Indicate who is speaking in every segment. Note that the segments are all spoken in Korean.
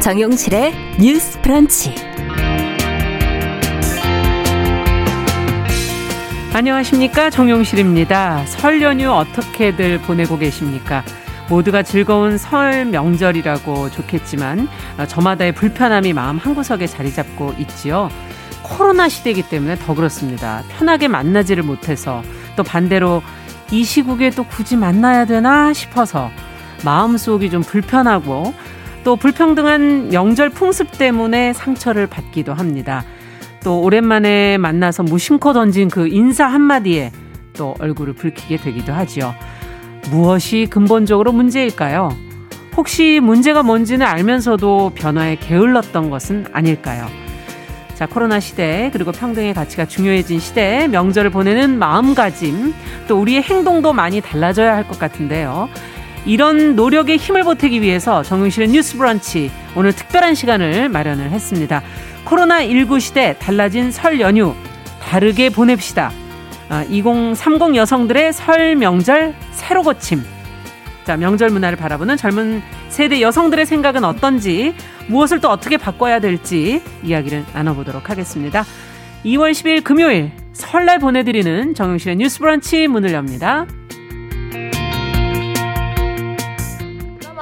Speaker 1: 정용실의 뉴스 프런치.
Speaker 2: 안녕하십니까. 정용실입니다. 설 연휴 어떻게들 보내고 계십니까? 모두가 즐거운 설 명절이라고 좋겠지만 어, 저마다의 불편함이 마음 한구석에 자리 잡고 있지요. 코로나 시대이기 때문에 더 그렇습니다. 편하게 만나지를 못해서 또 반대로 이 시국에 또 굳이 만나야 되나 싶어서 마음속이 좀 불편하고 또 불평등한 명절 풍습 때문에 상처를 받기도 합니다. 또 오랜만에 만나서 무심코 던진 그 인사 한마디에 또 얼굴을 붉히게 되기도 하지요. 무엇이 근본적으로 문제일까요? 혹시 문제가 뭔지는 알면서도 변화에 게을렀던 것은 아닐까요? 자, 코로나 시대, 그리고 평등의 가치가 중요해진 시대, 명절을 보내는 마음가짐, 또 우리의 행동도 많이 달라져야 할 것 같은데요. 이런 노력에 힘을 보태기 위해서 정용실의 뉴스 브런치, 오늘 특별한 시간을 마련을 했습니다. 코로나19 시대 달라진 설 연휴, 다르게 보냅시다. 2030 아, 여성들의 설 명절 새로 고침. 자, 명절 문화를 바라보는 젊은 세대 여성들의 생각은 어떤지, 무엇을 또 어떻게 바꿔야 될지 이야기를 나눠보도록 하겠습니다. 2월 10일 금요일 설날 보내드리는 정용실의 뉴스 브런치 문을 엽니다.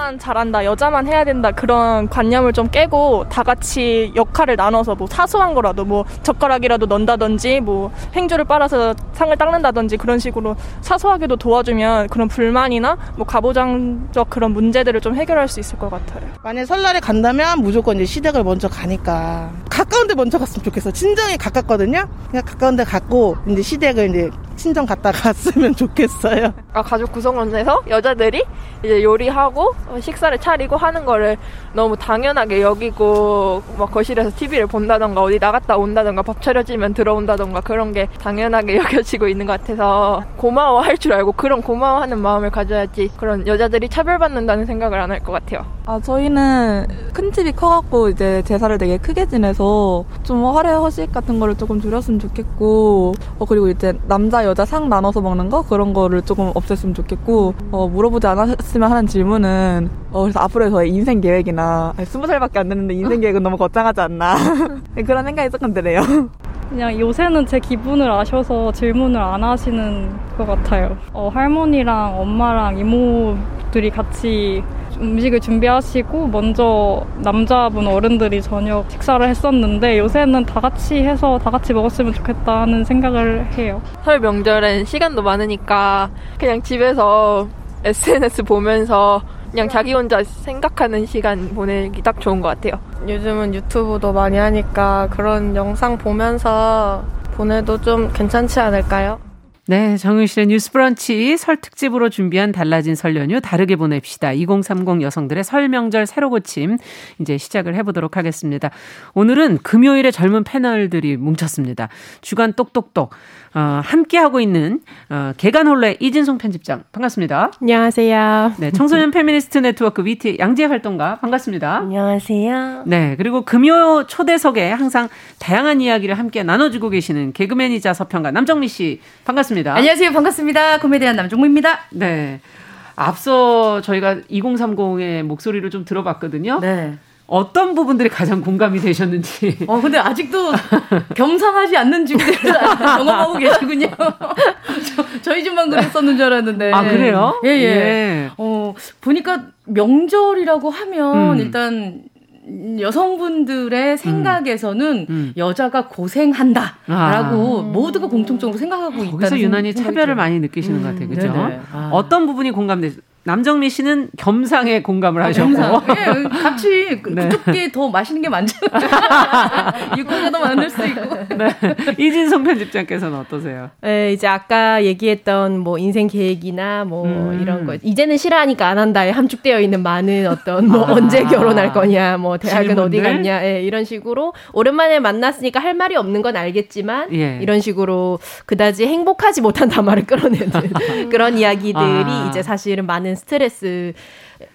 Speaker 3: 여자만 잘한다, 여자만 해야 된다 그런 관념을 좀 깨고 다 같이 역할을 나눠서 뭐 사소한 거라도 뭐 젓가락이라도 넣는다든지 뭐 행주를 빨아서 상을 닦는다든지 그런 식으로 사소하게도 도와주면 그런 불만이나 뭐 가보장적 그런 문제들을 좀 해결할 수 있을 것 같아요.
Speaker 4: 만약 설날에 간다면 무조건 이제 시댁을 먼저 가니까 가까운데 먼저 갔으면 좋겠어. 친정이 가깝거든요. 그냥 가까운데 갔고 이제 시댁을 이제 친정 갔다 갔으면 좋겠어요.
Speaker 5: 아, 가족 구성원에서 여자들이 이제 요리하고 식사를 차리고 하는 거를 너무 당연하게 여기고 막 거실에서 TV를 본다던가 어디 나갔다 온다던가 밥 차려지면 들어온다던가 그런 게 당연하게 여겨지고 있는 것 같아서 고마워할 줄 알고 그런 고마워하는 마음을 가져야지 그런 여자들이 차별받는다는 생각을 안 할 것 같아요.
Speaker 6: 아 저희는 큰 집이 커갖고 이제 제사를 되게 크게 지내서 좀 화례 허식 같은 거를 조금 줄였으면 좋겠고 어 그리고 이제 남자 여자 상 나눠서 먹는 거 그런 거를 조금 없앴으면 좋겠고 어 물어보지 않았으면 하는 질문은 어 그래서 앞으로의 저의 인생 계획이나 스무 살밖에 안 됐는데 인생 계획은 너무 거창하지 않나 그런 생각이 조금 드네요.
Speaker 7: 그냥 요새는 제 기분을 아셔서 질문을 안 하시는 것 같아요. 어, 할머니랑 엄마랑 이모들이 같이 음식을 준비하시고 먼저 남자분 어른들이 저녁 식사를 했었는데 요새는 다 같이 해서 다 같이 먹었으면 좋겠다 하는 생각을 해요.
Speaker 5: 설 명절엔 시간도 많으니까 그냥 집에서 SNS 보면서 그냥 자기 혼자 생각하는 시간 보내기 딱 좋은 것 같아요.
Speaker 8: 요즘은 유튜브도 많이 하니까 그런 영상 보면서 보내도 좀 괜찮지 않을까요?
Speaker 2: 네, 정윤실의 뉴스 브런치 설 특집으로 준비한 달라진 설 연휴 다르게 보냅시다. 2030 여성들의 설 명절 새로 고침 이제 시작을 해보도록 하겠습니다. 오늘은 금요일에 젊은 패널들이 뭉쳤습니다. 주간 똑똑똑 어, 함께하고 있는 어, 개간홀레 이진송 편집장 반갑습니다.
Speaker 9: 안녕하세요.
Speaker 2: 네, 청소년 페미니스트 네트워크 위티 양재 활동가 반갑습니다.
Speaker 9: 안녕하세요.
Speaker 2: 네, 그리고 금요 초대석에 항상 다양한 이야기를 함께 나눠주고 계시는 개그맨이자 서평가 남정미 씨 반갑습니다.
Speaker 10: 안녕하세요. 반갑습니다. 코미디언 남정미입니다.
Speaker 2: 네. 앞서 저희가 2030의 목소리를 좀 들어봤거든요. 네. 어떤 부분들이 가장 공감이 되셨는지.
Speaker 10: 어, 근데 아직도 겸상하지 않는 집들을 경험하고 계시군요. 저, 희 집만 그랬었는 줄 알았는데.
Speaker 2: 아, 그래요?
Speaker 10: 예, 예. 예. 어, 보니까 명절이라고 하면 음. 일단 여성분들의 생각에서는 음. 음. 여자가 고생한다라고 아. 모두가 공통적으로 생각하고 있다.
Speaker 2: 거기서 유난히 차별을 많이 느끼시는 것 같아요. 그죠? 아. 어떤 부분이 공감되세요? 남정미 씨는 겸상에 공감을 아, 하셨고. 겸상.
Speaker 10: 네, 같이 그, 네. 더 맛있는 게 많잖아요. 육고가 더 많을 수 있고. 네.
Speaker 2: 이진성 편집장께서는 어떠세요?
Speaker 9: 네, 이제 아까 얘기했던 뭐 인생 계획이나 뭐 음. 이런 거. 이제는 싫어하니까 안 한다에 함축되어 있는 많은 어떤 뭐 아. 언제 결혼할 거냐, 뭐 대학은 질문들? 어디 갔냐, 예, 이런 식으로 오랜만에 만났으니까 할 말이 없는 건 알겠지만 예. 이런 식으로 그다지 행복하지 못한 담화를 끌어내는 그런 이야기들이 아. 이제 사실은 많은 스트레스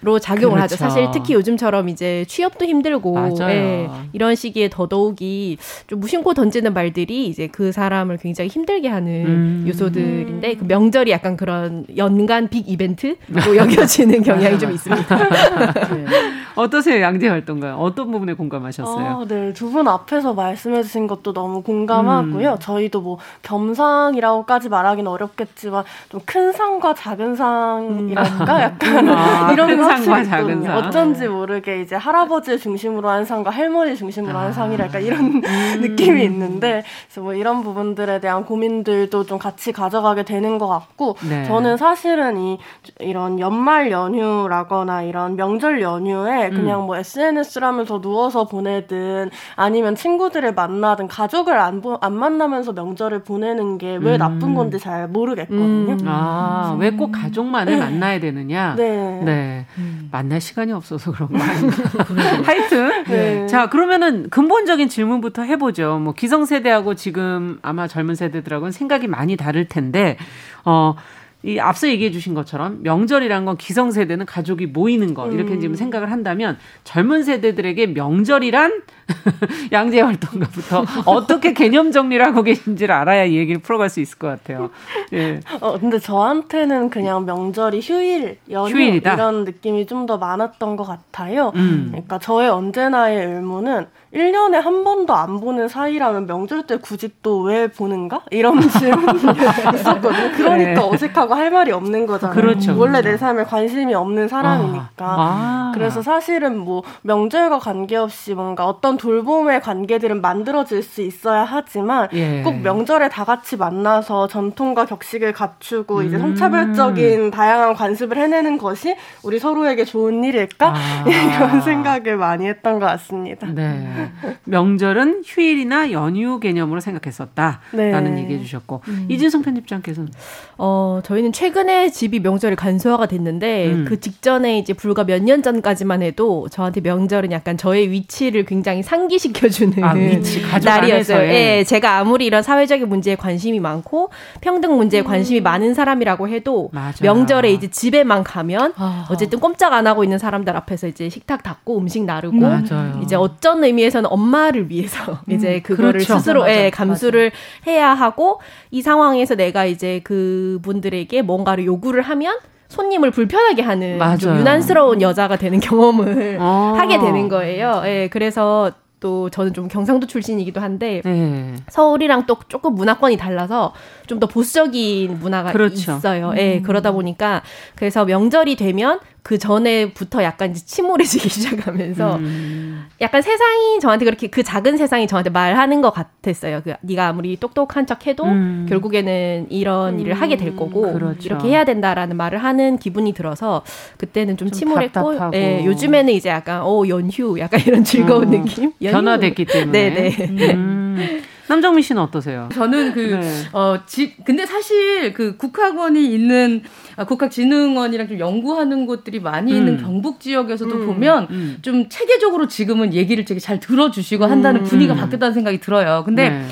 Speaker 9: 로 작용을 그렇죠. 하죠. 사실 특히 요즘처럼 이제 취업도 힘들고 예, 이런 시기에 더더욱이 좀 무심코 던지는 말들이 이제 그 사람을 굉장히 힘들게 하는 음. 요소들인데 그 명절이 약간 그런 연간 빅 이벤트로 여겨지는 경향이 좀 있습니다. 네.
Speaker 2: 어떠세요, 양재 활동가? 어떤 부분에 공감하셨어요?
Speaker 11: 어, 네, 두 분 앞에서 말씀해주신 것도 너무 공감하고요. 음. 저희도 뭐 겸상이라고까지 말하기는 어렵겠지만 좀 큰 상과 작은 상이랄 까, 음. 약간 아, 이런 큰 상과 작은 상. 어쩐지 모르게 이제 할아버지 중심으로 한 상과 할머니 중심으로 한 아. 상이랄까 이런 음. 느낌이 있는데, 그래서 뭐 이런 부분들에 대한 고민들도 좀 같이 가져가게 되는 것 같고, 네. 저는 사실은 이 이런 연말 연휴라거나 이런 명절 연휴에 그냥 음. 뭐 SNS라면서 누워서 보내든 아니면 친구들을 만나든 가족을 안, 보, 안 만나면서 명절을 보내는 게왜 음. 나쁜 건지 잘 모르겠거든요. 음.
Speaker 2: 아, 왜 꼭 가족만을 네. 만나야 되 느냐? 네. 네. 음. 만날 시간이 없어서 그런 거 아닌가. 하여튼. 네. 자, 그러면은 근본적인 질문부터 해보죠. 뭐 기성세대하고 지금 아마 젊은 세대들하고는 생각이 많이 다를 텐데, 어, 이 앞서 얘기해 주신 것처럼 명절이란 건 기성세대는 가족이 모이는 거 이렇게 음. 지금 생각을 한다면 젊은 세대들에게 명절이란 양재 활동가부터 어떻게 개념 정리를 하고 계신지를 알아야 이 얘기를 풀어갈 수 있을 것 같아요. 예.
Speaker 11: 어 근데 저한테는 그냥 명절이 휴일, 연휴 휴일이다. 이런 느낌이 좀 더 많았던 것 같아요. 음. 그러니까 저의 언제나의 의무는 1년에 한 번도 안 보는 사이라면 명절 때 굳이 또 왜 보는가? 이런 질문이 있었거든요. 그러니까 네. 어색하고 할 말이 없는 거잖아요. 그렇죠. 원래 그렇죠. 내 삶에 관심이 없는 사람이니까. 아. 아. 그래서 사실은 뭐 명절과 관계없이 뭔가 어떤 돌봄의 관계들은 만들어질 수 있어야 하지만 예. 꼭 명절에 다 같이 만나서 전통과 격식을 갖추고 음. 이제 성차별적인 다양한 관습을 해내는 것이 우리 서로에게 좋은 일일까? 아. 이런 생각을 많이 했던 것 같습니다. 네.
Speaker 2: 명절은 휴일이나 연휴 개념으로 생각했었다라는 네. 얘기해 주셨고 음. 이진성 편집장께서는
Speaker 9: 어 저희는 최근에 집이 명절이 간소화가 됐는데 음. 그 직전에 이제 불과 몇 년 전까지만 해도 저한테 명절은 약간 저의 위치를 굉장히 상기시켜주는 아, 위치, 날이었어요. 예, 네, 제가 아무리 이런 사회적인 문제에 관심이 많고 평등 문제에 음. 관심이 많은 사람이라고 해도 맞아. 명절에 이제 집에만 가면 아. 어쨌든 꼼짝 안 하고 있는 사람들 앞에서 이제 식탁 닦고 음식 나르고 맞아요. 이제 어쩐 의미에서 위해서는 엄마를 위해서 음, 이제 그거를 그렇죠. 스스로 맞아, 예, 감수를 맞아. 해야 하고 이 상황에서 내가 이제 그 분들에게 뭔가를 요구를 하면 손님을 불편하게 하는 좀 유난스러운 여자가 되는 경험을 아. 하게 되는 거예요. 예, 그래서 또 저는 좀 경상도 출신이기도 한데 네. 서울이랑 또 조금 문화권이 달라서 좀 더 보수적인 문화가 그렇죠. 있어요. 예, 음. 네, 그러다 보니까 그래서 명절이 되면 그 전에부터 약간 이제 침울해지기 시작하면서 음. 약간 세상이 저한테 그렇게 그 작은 세상이 저한테 말하는 것 같았어요. 그 네가 아무리 똑똑한 척해도 음. 결국에는 이런 음. 일을 하게 될 거고 그렇죠. 이렇게 해야 된다라는 말을 하는 기분이 들어서 그때는 좀, 좀 침울했고 예, 요즘에는 이제 약간 어 연휴 약간 이런 즐거운 음. 느낌
Speaker 2: 변화됐기 때문에 네네. 음. 남정민 씨는 어떠세요?
Speaker 10: 저는 그, 네. 어, 집, 근데 사실 그 국학원이 있는, 아, 국학진흥원이랑 좀 연구하는 곳들이 많이 음. 있는 경북 지역에서도 음. 보면 음. 좀 체계적으로 지금은 얘기를 되게 잘 들어주시고 한다는 음. 분위기가 바뀌었다는 생각이 들어요. 근데 네.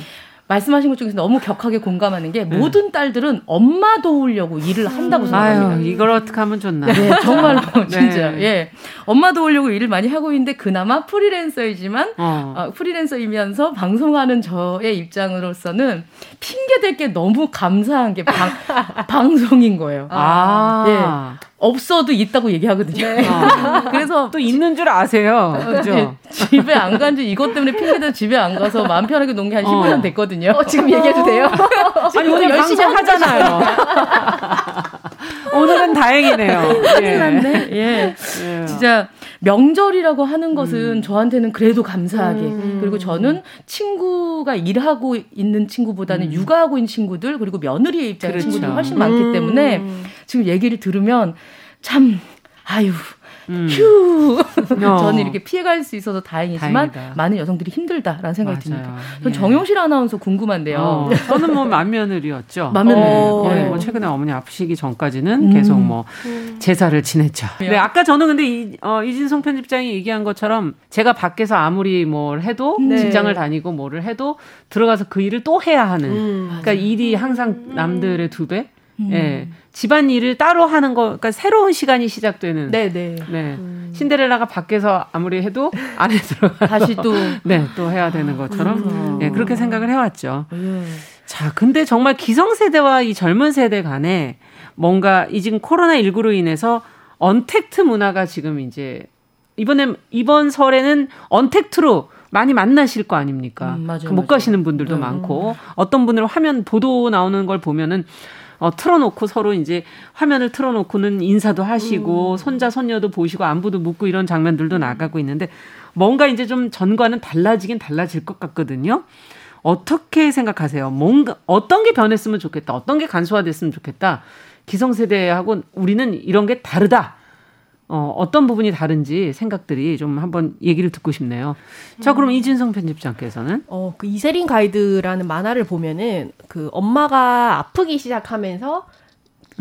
Speaker 10: 말씀하신 것 중에서 너무 격하게 공감하는 게 네. 모든 딸들은 엄마 도우려고 일을 한다고 생각합니다.
Speaker 2: 아유, 이걸 어떻게 하면 좋나.
Speaker 10: 네, 정말로 진짜. 네. 예. 엄마 도우려고 일을 많이 하고 있는데 그나마 프리랜서이지만 어. 어, 프리랜서이면서 방송하는 저의 입장으로서는 핑계 댈 게 너무 감사한 게 방, 방송인 거예요. 아. 예. 없어도 있다고 얘기하거든요. 네.
Speaker 2: 어. 그래서 또 있는 줄 아세요.
Speaker 10: 어, 그죠? 네. 집에 안 간 지 이것 때문에 핑계대 집에 안 가서 마음 편하게 논 게 한 15년 어. 됐거든요.
Speaker 9: 어, 지금 얘기해도 돼요?
Speaker 2: 아니 오늘 열심히 하잖아요. 오늘은 다행이네요.
Speaker 10: 큰일 났네. 예. 예. 진짜 명절이라고 하는 것은 음. 저한테는 그래도 감사하게 음. 그리고 저는 친구가 일하고 있는 친구보다는 음. 육아하고 있는 친구들 그리고 며느리의 입장의 그렇죠. 친구들이 훨씬 많기 때문에 음. 지금 얘기를 들으면 참 아유 음. 휴. 어. 저는 이렇게 피해갈 수 있어서 다행이지만 다행이다. 많은 여성들이 힘들다라는 생각이 맞아요. 듭니다. 전 예. 정용실 아나운서 궁금한데요. 어,
Speaker 2: 저는 뭐 만며느리였죠.
Speaker 10: 만며느리.
Speaker 2: 어, 거의 뭐 최근에 어머니 아프시기 전까지는 음. 계속 뭐 제사를 지냈죠. 네, 아까 저는 근데 이, 어, 이진성 편집장이 얘기한 것처럼 제가 밖에서 아무리 뭘 해도 네. 직장을 다니고 뭐를 해도 들어가서 그 일을 또 해야 하는. 음. 그러니까 일이 항상 남들의 두 배. 음. 예. 집안 일을 따로 하는 거, 그러니까 새로운 시간이 시작되는.
Speaker 9: 네네. 네.
Speaker 2: 네. 음. 신데렐라가 밖에서 아무리 해도 안에 들어가
Speaker 10: 다시 또
Speaker 2: 네, 또 해야 되는 것처럼 음. 네, 그렇게 생각을 해 왔죠. 음. 자, 근데 정말 기성세대와 이 젊은 세대 간에 뭔가 이 지금 코로나 19로 인해서 언택트 문화가 지금 이제 이번에 이번 설에는 언택트로 많이 만나실 거 아닙니까? 음, 맞아요, 못 맞아요. 가시는 분들도 네. 많고 어떤 분들은 화면 보도 나오는 걸 보면은 어, 틀어놓고 서로 이제 화면을 틀어놓고는 인사도 하시고 음. 손자 손녀도 보시고 안부도 묻고 이런 장면들도 나가고 있는데 뭔가 이제 좀 전과는 달라지긴 달라질 것 같거든요. 어떻게 생각하세요? 뭔가 어떤 게 변했으면 좋겠다. 어떤 게 간소화됐으면 좋겠다. 기성세대하고 우리는 이런 게 다르다. 어, 어떤 부분이 다른지 생각들이 좀 한번 얘기를 듣고 싶네요. 자, 그럼 음. 이진성 편집장께서는?
Speaker 9: 어, 그 이세린 가이드라는 만화를 보면은 그 엄마가 아프기 시작하면서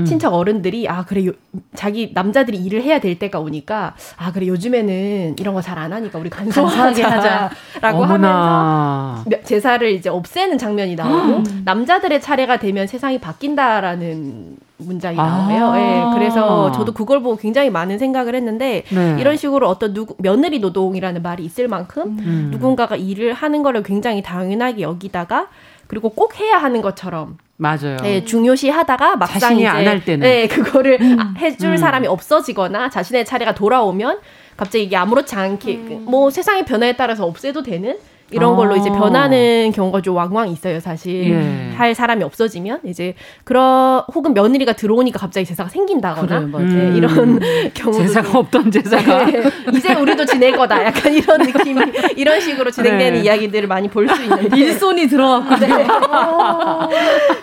Speaker 9: 음. 친척 어른들이 아 그래 요, 자기 남자들이 일을 해야 될 때가 오니까 아 그래 요즘에는 이런 거 잘 안 하니까 우리 간소하게 하자라고 하면서 제사를 이제 없애는 장면이 나오고 음. 남자들의 차례가 되면 세상이 바뀐다라는 문장이 나와요. 아~ 네, 그래서 저도 그걸 보고 굉장히 많은 생각을 했는데 네. 이런 식으로 어떤 누구 며느리 노동이라는 말이 있을 만큼 음. 누군가가 일을 하는 거를 굉장히 당연하게 여기다가 그리고 꼭 해야 하는 것처럼
Speaker 2: 맞아요.
Speaker 9: 네, 중요시 하다가 막상 이제
Speaker 2: 안할 때는
Speaker 9: 네, 그거를 음. 해줄 음. 사람이 없어지거나 자신의 차례가 돌아오면 갑자기 이게 아무렇지 않게 음. 뭐 세상의 변화에 따라서 없애도 되는 이런 걸로 아. 이제 변하는 경우가 좀 왕왕 있어요, 사실. 예. 할 사람이 없어지면 이제 그런 혹은 며느리가 들어오니까 갑자기 제사가 생긴다거나 그래, 네, 이런 경우
Speaker 2: 제사가 없던 제사가 네,
Speaker 9: 이제 우리도 지낼 거다. 약간 이런 느낌이 이런 식으로 진행되는 네. 이야기들을 많이 볼 수 있는데
Speaker 10: 일손이 들어왔군요. 네.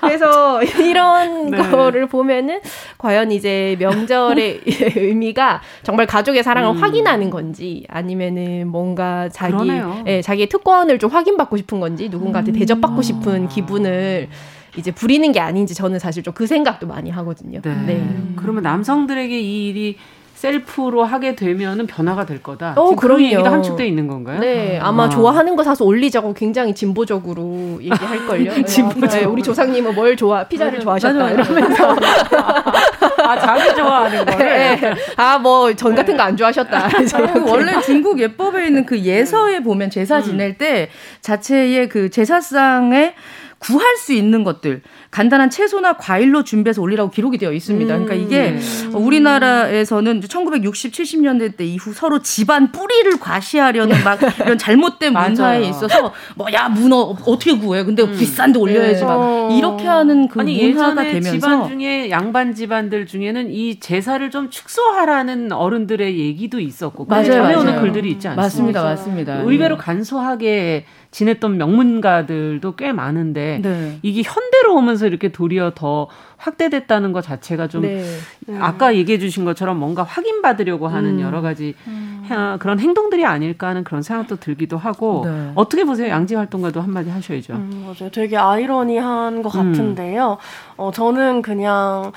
Speaker 9: 그래서 이런 네. 거를 보면은 과연 이제 명절의 의미가 정말 가족의 사랑을 음. 확인하는 건지 아니면은 뭔가 자기 예, 자기의 특권 사건을 좀 확인받고 싶은 건지 누군가한테 대접받고 싶은 기분을 이제 부리는 게 아닌지 저는 사실 좀 그 생각도 많이 하거든요. 네. 네.
Speaker 2: 그러면 남성들에게 이 일이 셀프로 하게 되면은 변화가 될 거다. 어, 그런 얘기가 함축돼 있는 건가요?
Speaker 9: 네, 아마 아. 좋아하는 거 사서 올리자고 굉장히 진보적으로 얘기할 걸요. 진보적. 네, 우리 조상님은 뭘 좋아? 피자를 좋아하셨다 맞아, 맞아. 이러면서.
Speaker 2: 아, 자기 좋아하는 거를. 네.
Speaker 9: 아, 뭐 전 같은 거 안 좋아하셨다.
Speaker 10: 원래 중국 예법에 있는 그 예서에 보면 제사 지낼 때 자체의 그 제사상에 구할 수 있는 것들 간단한 채소나 과일로 준비해서 올리라고 기록이 되어 있습니다. 그러니까 이게 음. 우리나라에서는 1960, 70년대 때 이후 서로 집안 뿌리를 과시하려는 막 이런 잘못된 문화에 있어서 뭐 야 문어 어떻게 구해? 근데 음. 비싼데 올려야지 막 어. 이렇게 하는 그 아니, 문화가 되면서
Speaker 2: 집안 중에 양반 집안들 중에는 이 제사를 좀 축소하라는 어른들의 얘기도 있었고 맞아요, 전해오는 글들이 있지 않습니까?
Speaker 10: 맞습니다, 맞습니다.
Speaker 2: 의외로 예. 간소하게 지냈던 명문가들도 꽤 많은데 네. 이게 현대로 오면 서 이렇게 도리어 더 확대됐다는 것 자체가 좀 네. 네. 아까 얘기해 주신 것처럼 뭔가 확인받으려고 하는 음. 여러 가지 음. 그런 행동들이 아닐까 하는 그런 생각도 들기도 하고 네. 어떻게 보세요? 양지 활동가도 한마디 하셔야죠.
Speaker 11: 음, 맞아요. 되게 아이러니한 것 음. 같은데요. 어, 저는 그냥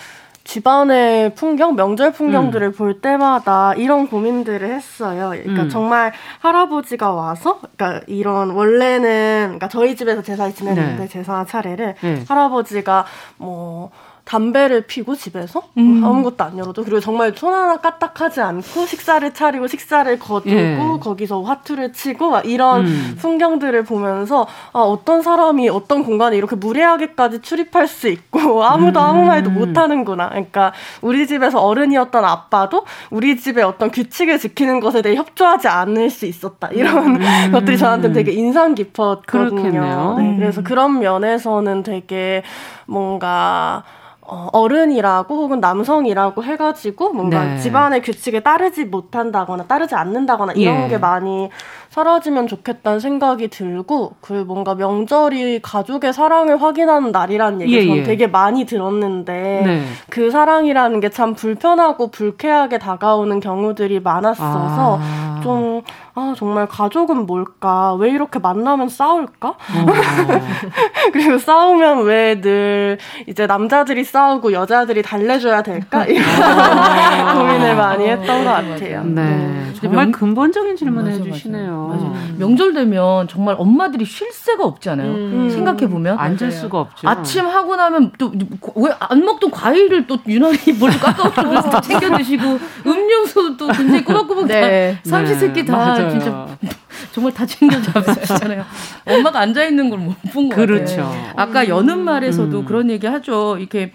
Speaker 11: 집안의 풍경, 명절 풍경들을 음. 볼 때마다 이런 고민들을 했어요. 그러니까 음. 정말 할아버지가 와서, 그러니까 이런 원래는, 그러니까 저희 집에서 제사 지내는데 네. 제사 차례를 네. 할아버지가 뭐 담배를 피고 집에서 음. 아무것도 안 열어도 그리고 정말 손 하나 까딱하지 않고 식사를 차리고 식사를 거두고 예. 거기서 화투를 치고 막 이런 음. 풍경들을 보면서 아, 어떤 사람이 어떤 공간에 이렇게 무례하게까지 출입할 수 있고 아무도 음. 아무 말도 못 하는구나. 그러니까 우리 집에서 어른이었던 아빠도 우리 집의 어떤 규칙을 지키는 것에 대해 협조하지 않을 수 있었다. 이런 음. 것들이 저한테 되게 인상 깊었거든요. 네, 그래서 그런 면에서는 되게 뭔가 어, 어른이라고 혹은 남성이라고 해가지고 뭔가 네. 집안의 규칙에 따르지 못한다거나 따르지 않는다거나 이런 예. 게 많이 사라지면 좋겠다는 생각이 들고 그 뭔가 명절이 가족의 사랑을 확인하는 날이라는 얘기 예, 전 예. 되게 많이 들었는데 네. 그 사랑이라는 게 참 불편하고 불쾌하게 다가오는 경우들이 많았어서 아. 좀아 정말 가족은 뭘까? 왜 이렇게 만나면 싸울까? 어. 그리고 싸우면 왜 늘 이제 남자들이 싸우고 여자들이 달래줘야 될까? 이런 어. 고민을 많이 했던 것 같아요.
Speaker 2: 네, 네. 정말 명... 근본적인 질문을 맞아, 해주시네요. 맞아. 맞아.
Speaker 10: 명절 되면 정말 엄마들이 쉴 새가 없잖아요. 음. 생각해 보면
Speaker 2: 앉을 수가 없죠.
Speaker 10: 아침 하고 나면 또 왜 안 먹던 과일을 또 유난히 뭘 깎아서 챙겨 드시고 음료수 도 굉장히 꼬박꼬박 네. 삼시세끼 다 네, 진짜 정말 다 챙겨 잡수시잖아요. 엄마가 앉아 있는 걸 못 본거
Speaker 2: 그렇죠.
Speaker 10: 같아요. 아까 여는 말에서도 음. 그런 얘기 하죠. 이렇게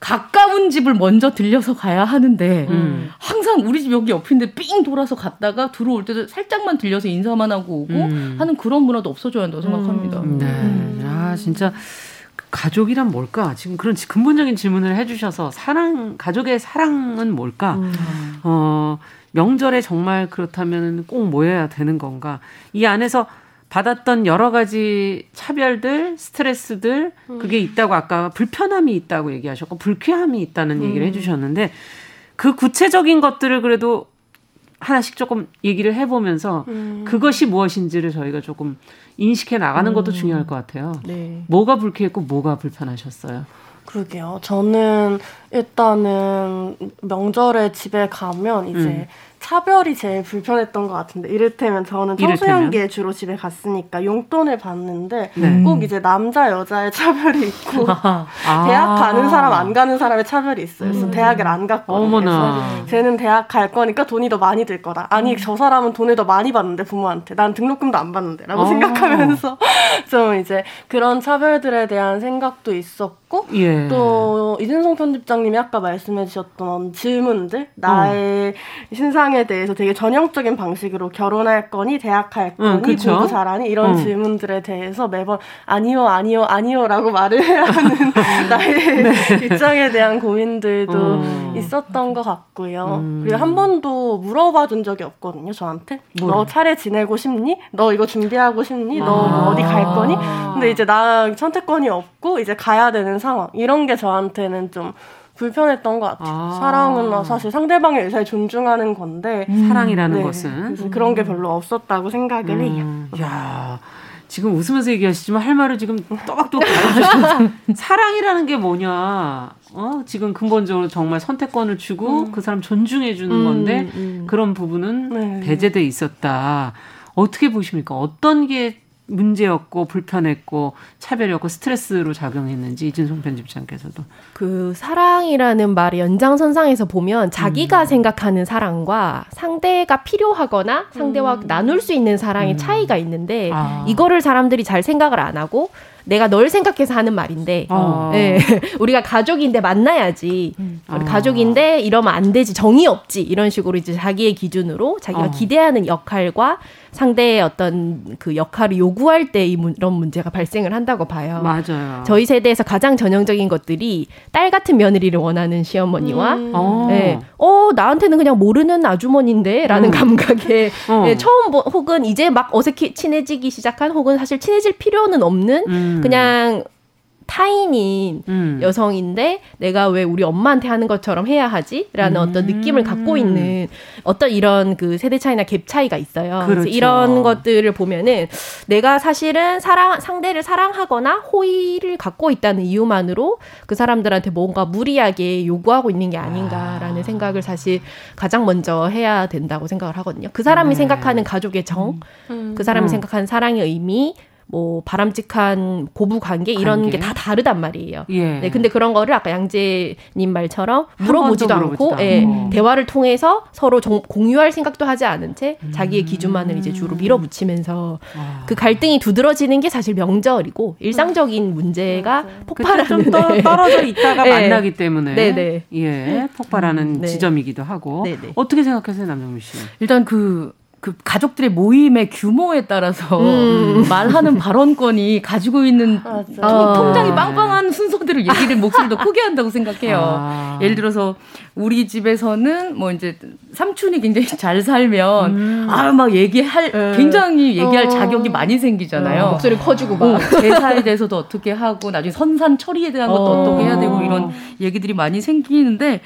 Speaker 10: 가까운 집을 먼저 들려서 가야 하는데 음. 항상 우리 집 여기 옆인데 삥 돌아서 갔다가 들어올 때도 살짝만 들려서 인사만 하고 오고 음. 하는 그런 문화도 없어져야 한다고 생각합니다.
Speaker 2: 음. 네. 음. 아 진짜 가족이란 뭘까? 지금 그런 근본적인 질문을 해주셔서 사랑 가족의 사랑은 뭘까? 음. 어 명절에 정말 그렇다면 꼭 모여야 되는 건가? 이 안에서 받았던 여러 가지 차별들, 스트레스들 그게 있다고 아까 불편함이 있다고 얘기하셨고 불쾌함이 있다는 얘기를 음. 해주셨는데 그 구체적인 것들을 그래도 하나씩 조금 얘기를 해보면서 음. 그것이 무엇인지를 저희가 조금 인식해 나가는 것도 음. 중요할 것 같아요. 네. 뭐가 불쾌했고 뭐가 불편하셨어요?
Speaker 11: 그러게요. 저는 일단은 명절에 집에 가면 이제 음. 차별이 제일 불편했던 것 같은데 이를테면 저는 청소년기에 주로 집에 갔으니까 용돈을 받는데 네. 꼭 이제 남자 여자의 차별이 있고 아. 대학 가는 사람 안 가는 사람의 차별이 있어요. 그래서 음. 대학을 안 갔거든요. 그래서 쟤는 대학 갈 거니까 돈이 더 많이 들 거다. 아니 음. 저 사람은 돈을 더 많이 받는데 부모한테 난 등록금도 안 받는데라고 아. 생각하면서 좀 이제 그런 차별들에 대한 생각도 있었고 예. 또 이준성 편집장님이 아까 말씀해주셨던 질문들 나의 어. 신상 신상에 대해서 되게 전형적인 방식으로 결혼할 거니 대학 갈 거니 응, 공부 잘하니 이런 응. 질문들에 대해서 매번 아니요 아니요 아니요라고 말을 해야 하는 나의 네. 입장에 대한 고민들도 음. 있었던 것 같고요. 음. 그리고 한 번도 물어봐 준 적이 없거든요 저한테 뭘. 너 차례 지내고 싶니? 너 이거 준비하고 싶니? 아. 너 어디 갈 거니? 근데 이제 나 선택권이 없고 이제 가야 되는 상황 이런 게 저한테는 좀 불편했던 것 같아요. 아. 사랑은 사실 상대방의 의사를 존중하는 건데
Speaker 2: 음. 사랑이라는 네. 것은
Speaker 11: 그런 게 별로 없었다고 생각을 음.
Speaker 2: 해요. 야. 지금 웃으면서 얘기하시지만 할 말을 지금 또박또박 사랑이라는 게 뭐냐? 어, 지금 근본적으로 정말 선택권을 주고 음. 그 사람 존중해 주는 음, 건데 음. 그런 부분은 네. 배제돼 있었다. 어떻게 보십니까? 어떤 게 문제였고 불편했고 차별이었고 스트레스로 작용했는지 이진송 편집장께서도
Speaker 9: 그 사랑이라는 말의 연장선상에서 보면 자기가 음. 생각하는 사랑과 상대가 필요하거나 상대와 음. 나눌 수 있는 사랑의 음. 차이가 있는데 아. 이거를 사람들이 잘 생각을 안 하고 내가 널 생각해서 하는 말인데 어. 네. 우리가 가족인데 만나야지 음. 우리 아. 가족인데 이러면 안 되지 정이 없지 이런 식으로 이제 자기의 기준으로 자기가 어. 기대하는 역할과 상대의 어떤 그 역할을 요구할 때 이런 문제가 발생을 한다고 봐요.
Speaker 2: 맞아요.
Speaker 9: 저희 세대에서 가장 전형적인 것들이 딸 같은 며느리를 원하는 시어머니와 음. 어. 네. 어 나한테는 그냥 모르는 아주머니인데라는 음. 감각에 어. 네, 처음 보, 혹은 이제 막 어색해 친해지기 시작한 혹은 사실 친해질 필요는 없는 음. 그냥 타인인 음. 여성인데 내가 왜 우리 엄마한테 하는 것처럼 해야 하지? 라는 음. 어떤 느낌을 갖고 있는 어떤 이런 그 세대 차이나 갭 차이가 있어요. 그렇죠. 그래서 이런 것들을 보면은 내가 사실은 사랑 상대를 사랑하거나 호의를 갖고 있다는 이유만으로 그 사람들한테 뭔가 무리하게 요구하고 있는 게 아닌가라는 아. 생각을 사실 가장 먼저 해야 된다고 생각을 하거든요. 그 사람이 네. 생각하는 가족의 정, 음. 그 사람이 음. 생각하는 사랑의 의미, 뭐 바람직한 고부 관계 이런 게 다 다르단 말이에요. 예. 네, 근데 그런 거를 아까 양재님 말처럼 물어보지도 않고 예, 대화를 통해서 서로 정, 공유할 생각도 하지 않은 채 음. 자기의 기준만을 이제 주로 밀어붙이면서 아. 그 갈등이 두드러지는 게 사실 명절이고 일상적인 문제가 폭발하는
Speaker 2: 좀 떨, 떨어져 있다가 네. 만나기 때문에 네네. 예 폭발하는 음, 네. 지점이기도 하고 네네. 어떻게 생각하세요 남정미 씨?
Speaker 10: 일단 그 그 가족들의 모임의 규모에 따라서 음. 말하는 발언권이 가지고 있는 어, 통장이 빵빵한 순서대로 얘기를 목소리도 크게 한다고 생각해요. 아. 예를 들어서 우리 집에서는 뭐 이제 삼촌이 굉장히 잘 살면 음. 아막 얘기할 네. 굉장히 얘기할 어. 자격이 많이 생기잖아요. 어.
Speaker 9: 목소리 커지고 막 어,
Speaker 10: 제사에 대해서도 어떻게 하고 나중에 선산 처리에 대한 것도 어. 떻게 해야 되고 이런 얘기들이 많이 생기는데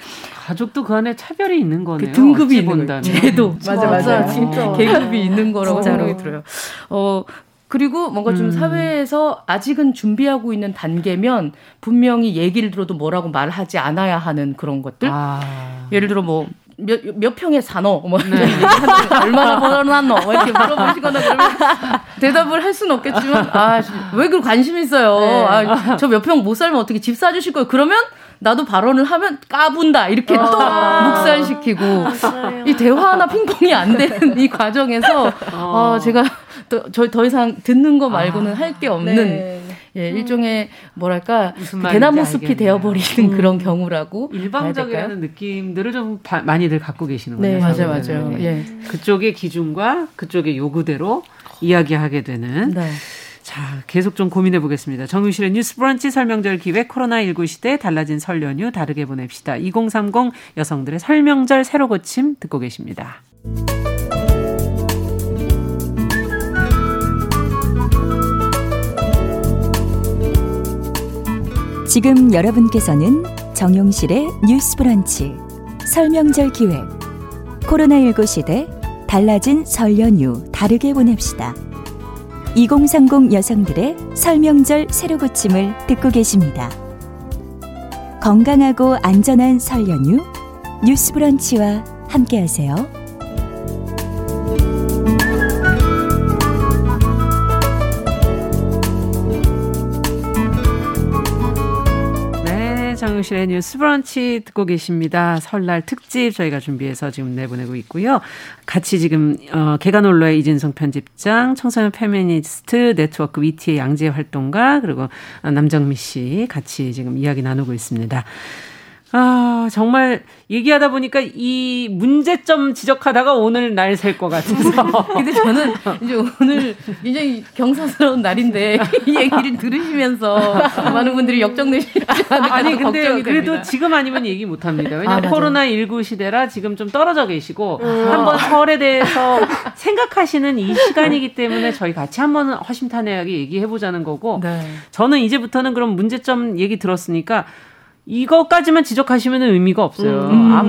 Speaker 2: 가족도 그 안에 차별이 있는 거네요.
Speaker 10: 그 등급이 있는 거예요.
Speaker 2: 제도
Speaker 10: 맞아 맞아 진짜 계급이 있는 거라고 생각이 들어요. 어 그리고 뭔가 좀 음. 사회에서 아직은 준비하고 있는 단계면 분명히 얘기를 들어도 뭐라고 말하지 않아야 하는 그런 것들. 아. 예를 들어 뭐 몇, 몇 평에 사노? 뭐, 네. 얼마나 벌어놨노? 뭐 이렇게 물어보시거나 그러면 대답을 할 수는 없겠지만, 아, 왜 그 관심 있어요? 네. 아, 저 몇 평 못 살면 어떻게 집 사주실 거예요? 그러면 나도 발언을 하면 까분다. 이렇게 또 아. 묵살시키고, 이 대화나 핑퐁이 안 되는 이 과정에서, 어. 아, 제가 또, 저더 이상 듣는 거 말고는 아, 할게 없는 네. 예, 일종의 뭐랄까 그 대나무 숲이 되어버리는 음. 그런 경우라고
Speaker 2: 일방적이라는 느낌들을 좀 바, 많이들 갖고 계시는거예요
Speaker 10: 네, 맞아요, 맞아요. 네. 예.
Speaker 2: 그쪽의 기준과 그쪽의 요구대로 이야기하게 되는. 네. 자, 계속 좀 고민해 보겠습니다. 정유실의 뉴스 브런치 설명절 기획 코로나19 시대 달라진 설 연휴 다르게 보냅시다. 2030 여성들의 설명절 새로 고침 듣고 계십니다.
Speaker 1: 지금 여러분께서는 정용실의 뉴스 브런치 설명절 기획 코로나19 시대 달라진 설 연휴 다르게 보냅시다. 2030 여성들의 설명절 새로 고침을 듣고 계십니다. 건강하고 안전한 설 연휴 뉴스 브런치와 함께하세요.
Speaker 2: 정용실의 뉴스 브런치 듣고 계십니다. 설날 특집 저희가 준비해서 지금 내보내고 있고요. 같이 지금 어, 개관올로의 이진성 편집장, 청소년 페미니스트 네트워크 위티의 양재 활동가 그리고 남정미 씨 같이 지금 이야기 나누고 있습니다. 아, 정말 얘기하다 보니까 이 문제점 지적하다가 오늘 날 셀 것 같아서.
Speaker 10: 근데 저는 이제 오늘 굉장히 경사스러운 날인데 이 얘기를 들으시면서 많은 분들이 역정내시지 않을까 아니, 근데
Speaker 2: 그래도 됩니다. 지금 아니면 얘기 못 합니다. 왜냐하면 아, 코로나19 시대라 지금 좀 떨어져 계시고 음. 한번 설에 대해서 생각하시는 이 시간이기 때문에 저희 같이 한번 허심탄회하게 얘기해 보자는 거고 네. 저는 이제부터는 그럼 문제점 얘기 들었으니까 이것까지만 지적하시면 의미가 없어요. 음. 앞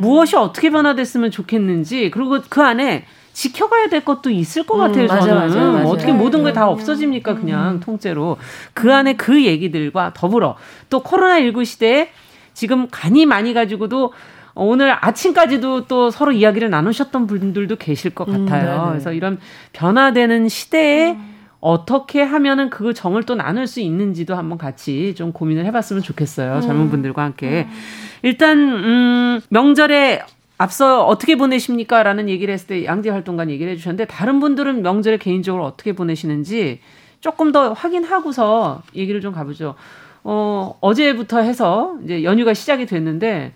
Speaker 2: 무엇이 어떻게 변화됐으면 좋겠는지 그리고 그 안에 지켜가야 될 것도 있을 것 음, 같아요. 저는 맞아, 맞아, 맞아. 어떻게 모든 게 다 없어집니까? 그냥 음. 통째로 그 안에 그 얘기들과 더불어 또 코로나 19 시대에 지금 간이 많이 가지고도 오늘 아침까지도 또 서로 이야기를 나누셨던 분들도 계실 것 음, 같아요. 음, 그래서 이런 변화되는 시대에 음. 어떻게 하면은 그 정을 또 나눌 수 있는지도 한번 같이 좀 고민을 해봤으면 좋겠어요. 음. 젊은 분들과 함께. 음. 일단, 음, 명절에 앞서 어떻게 보내십니까? 라는 얘기를 했을 때 양재 활동관 얘기를 해주셨는데 다른 분들은 명절에 개인적으로 어떻게 보내시는지 조금 더 확인하고서 얘기를 좀 가보죠. 어, 어제부터 해서 이제 연휴가 시작이 됐는데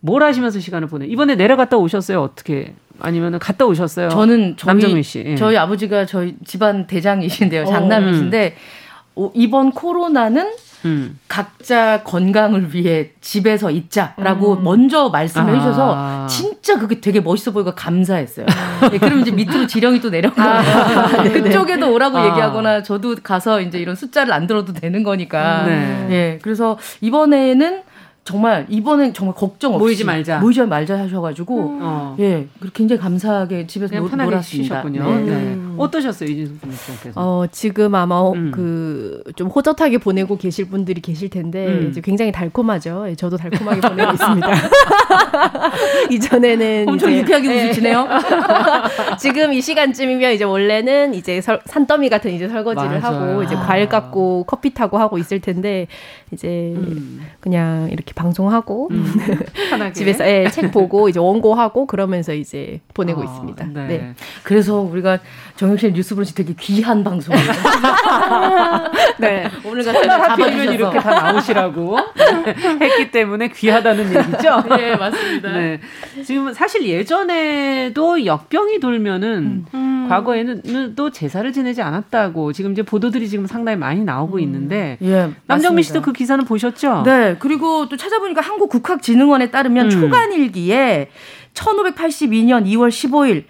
Speaker 2: 뭘 하시면서 시간을 보내? 이번에 내려갔다 오셨어요? 어떻게? 아니면 갔다 오셨어요?
Speaker 10: 저는 저희, 남정민 씨. 예. 저희 아버지가 저희 집안 대장이신데요. 어, 장남이신데 어, 이번 코로나는 음. 각자 건강을 위해 집에서 있자라고 음. 먼저 말씀을 아. 해주셔서 진짜 그게 되게 멋있어 보이고 감사했어요. 네, 그럼 이제 밑으로 지령이 또 내려가고 아. 그쪽에도 오라고 아. 얘기하거나 저도 가서 이제 이런 숫자를 안 들어도 되는 거니까. 네. 예, 그래서 이번에는 정말 이번엔 정말 걱정 없이
Speaker 2: 모이지 말자
Speaker 10: 모이지 말자 하셔가지고 음. 어. 예 굉장히 감사하게 집에서 노, 편하게 놀았습니다.
Speaker 2: 쉬셨군요. 네. 네. 음. 어떠셨어요 이진숙 선생님께서?
Speaker 9: 어 지금 아마 음. 그좀 호젓하게 보내고 계실 분들이 계실 텐데 음. 이제 굉장히 달콤하죠. 예, 저도 달콤하게 보내고 있습니다. 이전에는
Speaker 10: 엄청 유쾌하게 예. 웃으시네요.
Speaker 9: 지금 이 시간쯤이면 이제 원래는 이제 설, 산더미 같은 이제 설거지를 맞아요. 하고 이제 과일 깎고 커피 타고 하고 있을 텐데 이제 음. 그냥 이렇게 방송하고 음. 집에서 예, 책 보고 이제 원고하고 그러면서 이제 보내고 아, 있습니다. 네. 네.
Speaker 10: 그래서 우리가 정영실 뉴스 브런치 되게 귀한 방송이에요.
Speaker 2: 네. 오늘 같은 하필이면 이렇게 다 나오시라고 했기 때문에 귀하다는 얘기죠.
Speaker 10: 네, 맞습니다. 네.
Speaker 2: 지금 사실 예전에도 역병이 돌면은 음. 과거에는 또 제사를 지내지 않았다고 지금 이제 보도들이 지금 상당히 많이 나오고 음. 있는데 예, 남정민 씨도 그 기사는 보셨죠?
Speaker 10: 네. 그리고 또 찾아보니까 한국국학진흥원에 따르면 음. 초간일기에 1582년 2월 15일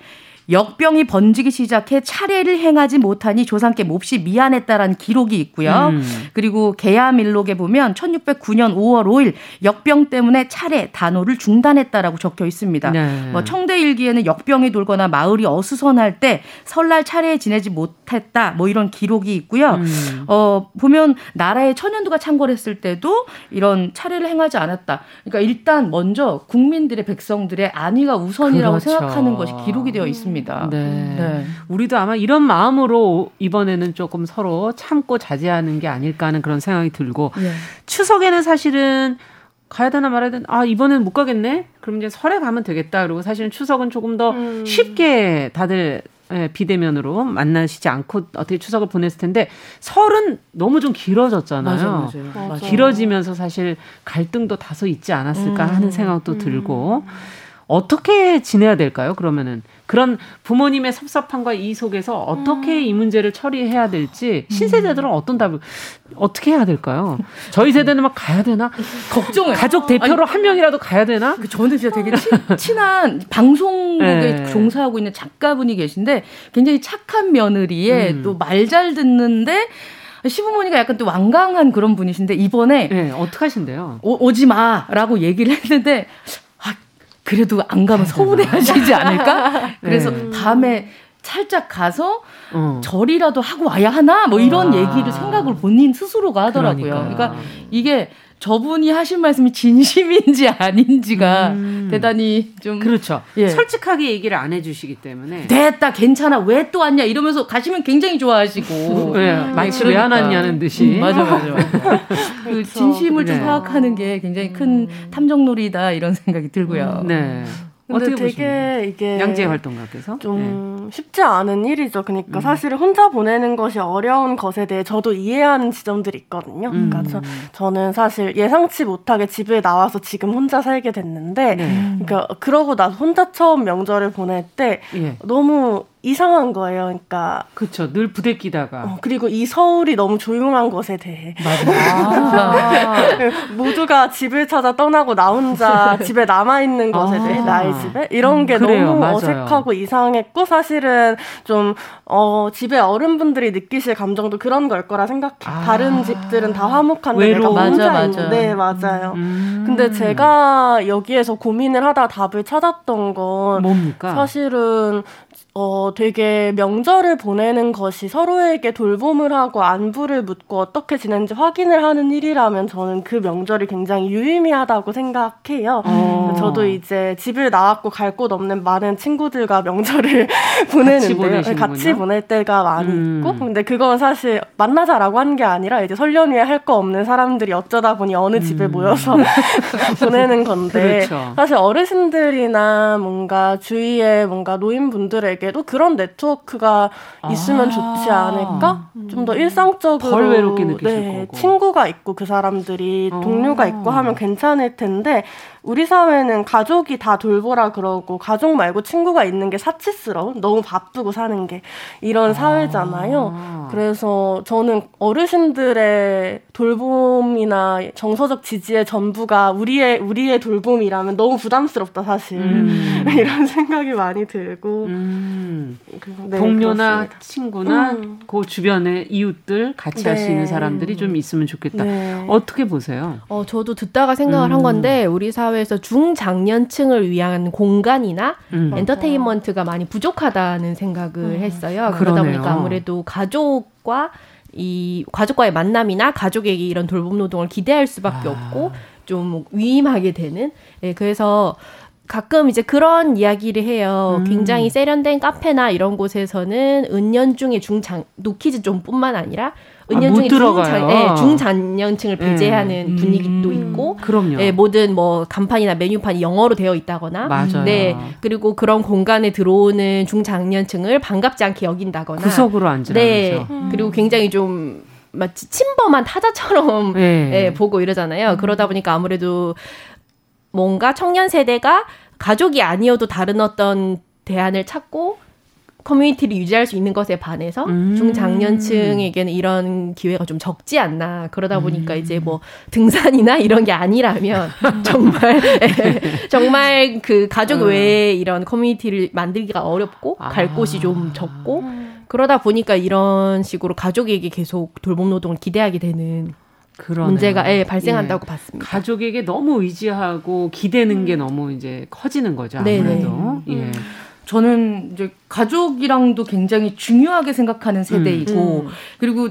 Speaker 10: 역병이 번지기 시작해 차례를 행하지 못하니 조상께 몹시 미안했다라는 기록이 있고요. 음. 그리고 계야밀록에 보면 1609년 5월 5일 역병 때문에 차례 단호를 중단했다라고 적혀 있습니다. 네. 뭐 청대일기에는 역병이 돌거나 마을이 어수선할 때 설날 차례에 지내지 못했다 뭐 이런 기록이 있고요. 음. 어 보면 나라의 천연두가 창궐했을 때도 이런 차례를 행하지 않았다. 그러니까 일단 먼저 국민들의 백성들의 안위가 우선이라고 그렇죠. 생각하는 것이 기록이 되어 있습니다. 있습니다. 네.
Speaker 2: 네. 우리도 아마 이런 마음으로 이번에는 조금 서로 참고 자제하는 게 아닐까 하는 그런 생각이 들고 네. 추석에는 사실은 가야 되나 말아야 되나 아 이번엔 못 가겠네 그럼 이제 설에 가면 되겠다 그리고 사실은 추석은 조금 더 음. 쉽게 다들 예, 비대면으로 만나시지 않고 어떻게 추석을 보냈을 텐데 설은 너무 좀 길어졌잖아요. 맞아요, 맞아요. 맞아. 길어지면서 사실 갈등도 다소 있지 않았을까 음. 하는 생각도 음. 들고 어떻게 지내야 될까요? 그러면은 그런 부모님의 섭섭함과 이 속에서 어떻게 음. 이 문제를 처리해야 될지 신세대들은 어떤 답을 어떻게 해야 될까요? 저희 세대는 막 가야 되나? 걱정을 가족 대표로 아니, 한 명이라도 가야 되나?
Speaker 10: 그 저는 진짜 되게 친, 한 방송국에 네. 종사하고 있는 작가분이 계신데 굉장히 착한 며느리에 음. 또말 잘 듣는데 시부모니가 약간 또 완강한 그런 분이신데 이번에
Speaker 2: 네, 어떻게 하신대요?
Speaker 10: 오, 지 마라고 얘기를 했는데 그래도 안 가면 서운해 하시지 않을까? 그래서 네. 다음에 살짝 가서 어. 절이라도 하고 와야 하나? 뭐 이런 아. 얘기를 생각을 본인 스스로가 하더라고요. 그러니까요. 그러니까 이게 저분이 하신 말씀이 진심인지 아닌지가 음. 대단히 좀
Speaker 2: 그렇죠. 예. 솔직하게 얘기를 안 해주시기 때문에
Speaker 10: 됐다 괜찮아 왜 또 왔냐 이러면서 가시면 굉장히 좋아하시고
Speaker 2: 네, 마치 그러니까. 왜안 왔냐는 듯이
Speaker 10: 음, 맞아 맞아. 그 진심을 좀 네. 파악하는 게 굉장히 큰 음. 탐정놀이다 이런 생각이 들고요. 네.
Speaker 11: 근데 되게. 이게
Speaker 2: 양재 활동가께서
Speaker 11: 좀 네. 쉽지 않은 일이죠. 그러니까 음. 사실 혼자 보내는 것이 어려운 것에 대해 저도 이해하는 지점들이 있거든요. 음. 그러니까 저, 저는 사실 예상치 못하게 집에 나와서 지금 혼자 살게 됐는데, 네. 그러니까 그러고 나서 혼자 처음 명절을 보낼 때 예. 너무 이상한 거예요. 그러니까
Speaker 2: 그렇죠. 늘 부대끼다가
Speaker 11: 어, 그리고 이 서울이 너무 조용한 것에 대해 맞아. 모두가 집을 찾아 떠나고 나 혼자 집에 남아 있는 것에 아. 대해 나의 집에 이런 게 음, 너무 맞아요. 어색하고 이상했고 사실은 좀 어, 집에 어른분들이 느끼실 감정도 그런 걸 거라 생각해. 아. 다른 집들은 다 화목한데 외로. 내가 혼자 맞아, 있는. 네 맞아요. 음. 근데 제가 여기에서 고민을 하다 답을 찾았던 건
Speaker 2: 뭡니까?
Speaker 11: 사실은 어, 되게 명절을 보내는 것이 서로에게 돌봄을 하고 안부를 묻고 어떻게 지내는지 확인을 하는 일이라면 저는 그 명절이 굉장히 유의미하다고 생각해요. 어. 저도 이제 집을 나왔고 갈 곳 없는 많은 친구들과 명절을 보내는데 같이, 같이, 보낼 때가 많이 음. 있고 근데 그건 사실 만나자라고 한 게 아니라 이제 설 연휴에 할 거 없는 사람들이 어쩌다 보니 어느 음. 집에 모여서 보내는 건데 그렇죠. 사실 어르신들이나 뭔가 주위에 뭔가 노인분들에 게 저에게도 그런 네트워크가 있으면 아~ 좋지 않을까? 좀더 일상적으로
Speaker 2: 덜 외롭게 느끼실
Speaker 11: 네, 거고. 친구가 있고 그 사람들이 동료가 있고 하면 괜찮을 텐데 우리 사회는 가족이 다 돌보라 그러고 가족 말고 친구가 있는 게 사치스러운 너무 바쁘고 사는 게 이런 아. 사회잖아요. 그래서 저는 어르신들의 돌봄이나 정서적 지지의 전부가 우리의 우리의 돌봄이라면 너무 부담스럽다 사실 음. 이런 생각이 많이 들고 음.
Speaker 2: 네, 동료나 그렇습니다. 친구나 음. 그 주변의 이웃들 같이 네. 할수 있는 사람들이 좀 있으면 좋겠다. 네. 어떻게 보세요?
Speaker 9: 어 저도 듣다가 생각을 한 음. 건데 우리 사회 사회에서 중장년층을 위한 공간이나 음. 엔터테인먼트가 많이 부족하다는 생각을 음. 했어요. 그러다 그러네요. 보니까 아무래도 가족과 이 가족과의 만남이나 가족에게 이런 돌봄 노동을 기대할 수밖에 아. 없고 좀 위임하게 되는. 예, 그래서 가끔 이제 그런 이야기를 해요. 음. 굉장히 세련된 카페나 이런 곳에서는 은연중에 중장 노키즈 좀뿐만 아니라 은연중에 아, 중장, 네, 중장년층을 예. 배제하는 네. 분위기도 음. 있고,
Speaker 2: 그럼요.
Speaker 9: 네, 모든 뭐 간판이나 메뉴판이 영어로 되어 있다거나,
Speaker 2: 맞아요.
Speaker 9: 네, 그리고 그런 공간에 들어오는 중장년층을 반갑지 않게 여긴다거나,
Speaker 2: 구석으로 앉으라
Speaker 9: 네, 음. 그리고 굉장히 좀 마치 침범한 타자처럼 네. 네, 보고 이러잖아요. 음. 그러다 보니까 아무래도 뭔가 청년 세대가 가족이 아니어도 다른 어떤 대안을 찾고 커뮤니티를 유지할 수 있는 것에 반해서 음. 중장년층에게는 이런 기회가 좀 적지 않나. 그러다 보니까 음. 이제 뭐 등산이나 이런 게 아니라면 정말 정말 그 가족 음. 외에 이런 커뮤니티를 만들기가 어렵고 아. 갈 곳이 좀 적고 그러다 보니까 이런 식으로 가족에게 계속 돌봄 노동을 기대하게 되는 그러네요. 문제가 예, 발생한다고 예. 봤습니다.
Speaker 2: 가족에게 너무 의지하고 기대는 음. 게 너무 이제 커지는 거죠. 아무래도. 네네. 예. 음.
Speaker 10: 저는 이제 가족이랑도 굉장히 중요하게 생각하는 세대이고 음. 음. 그리고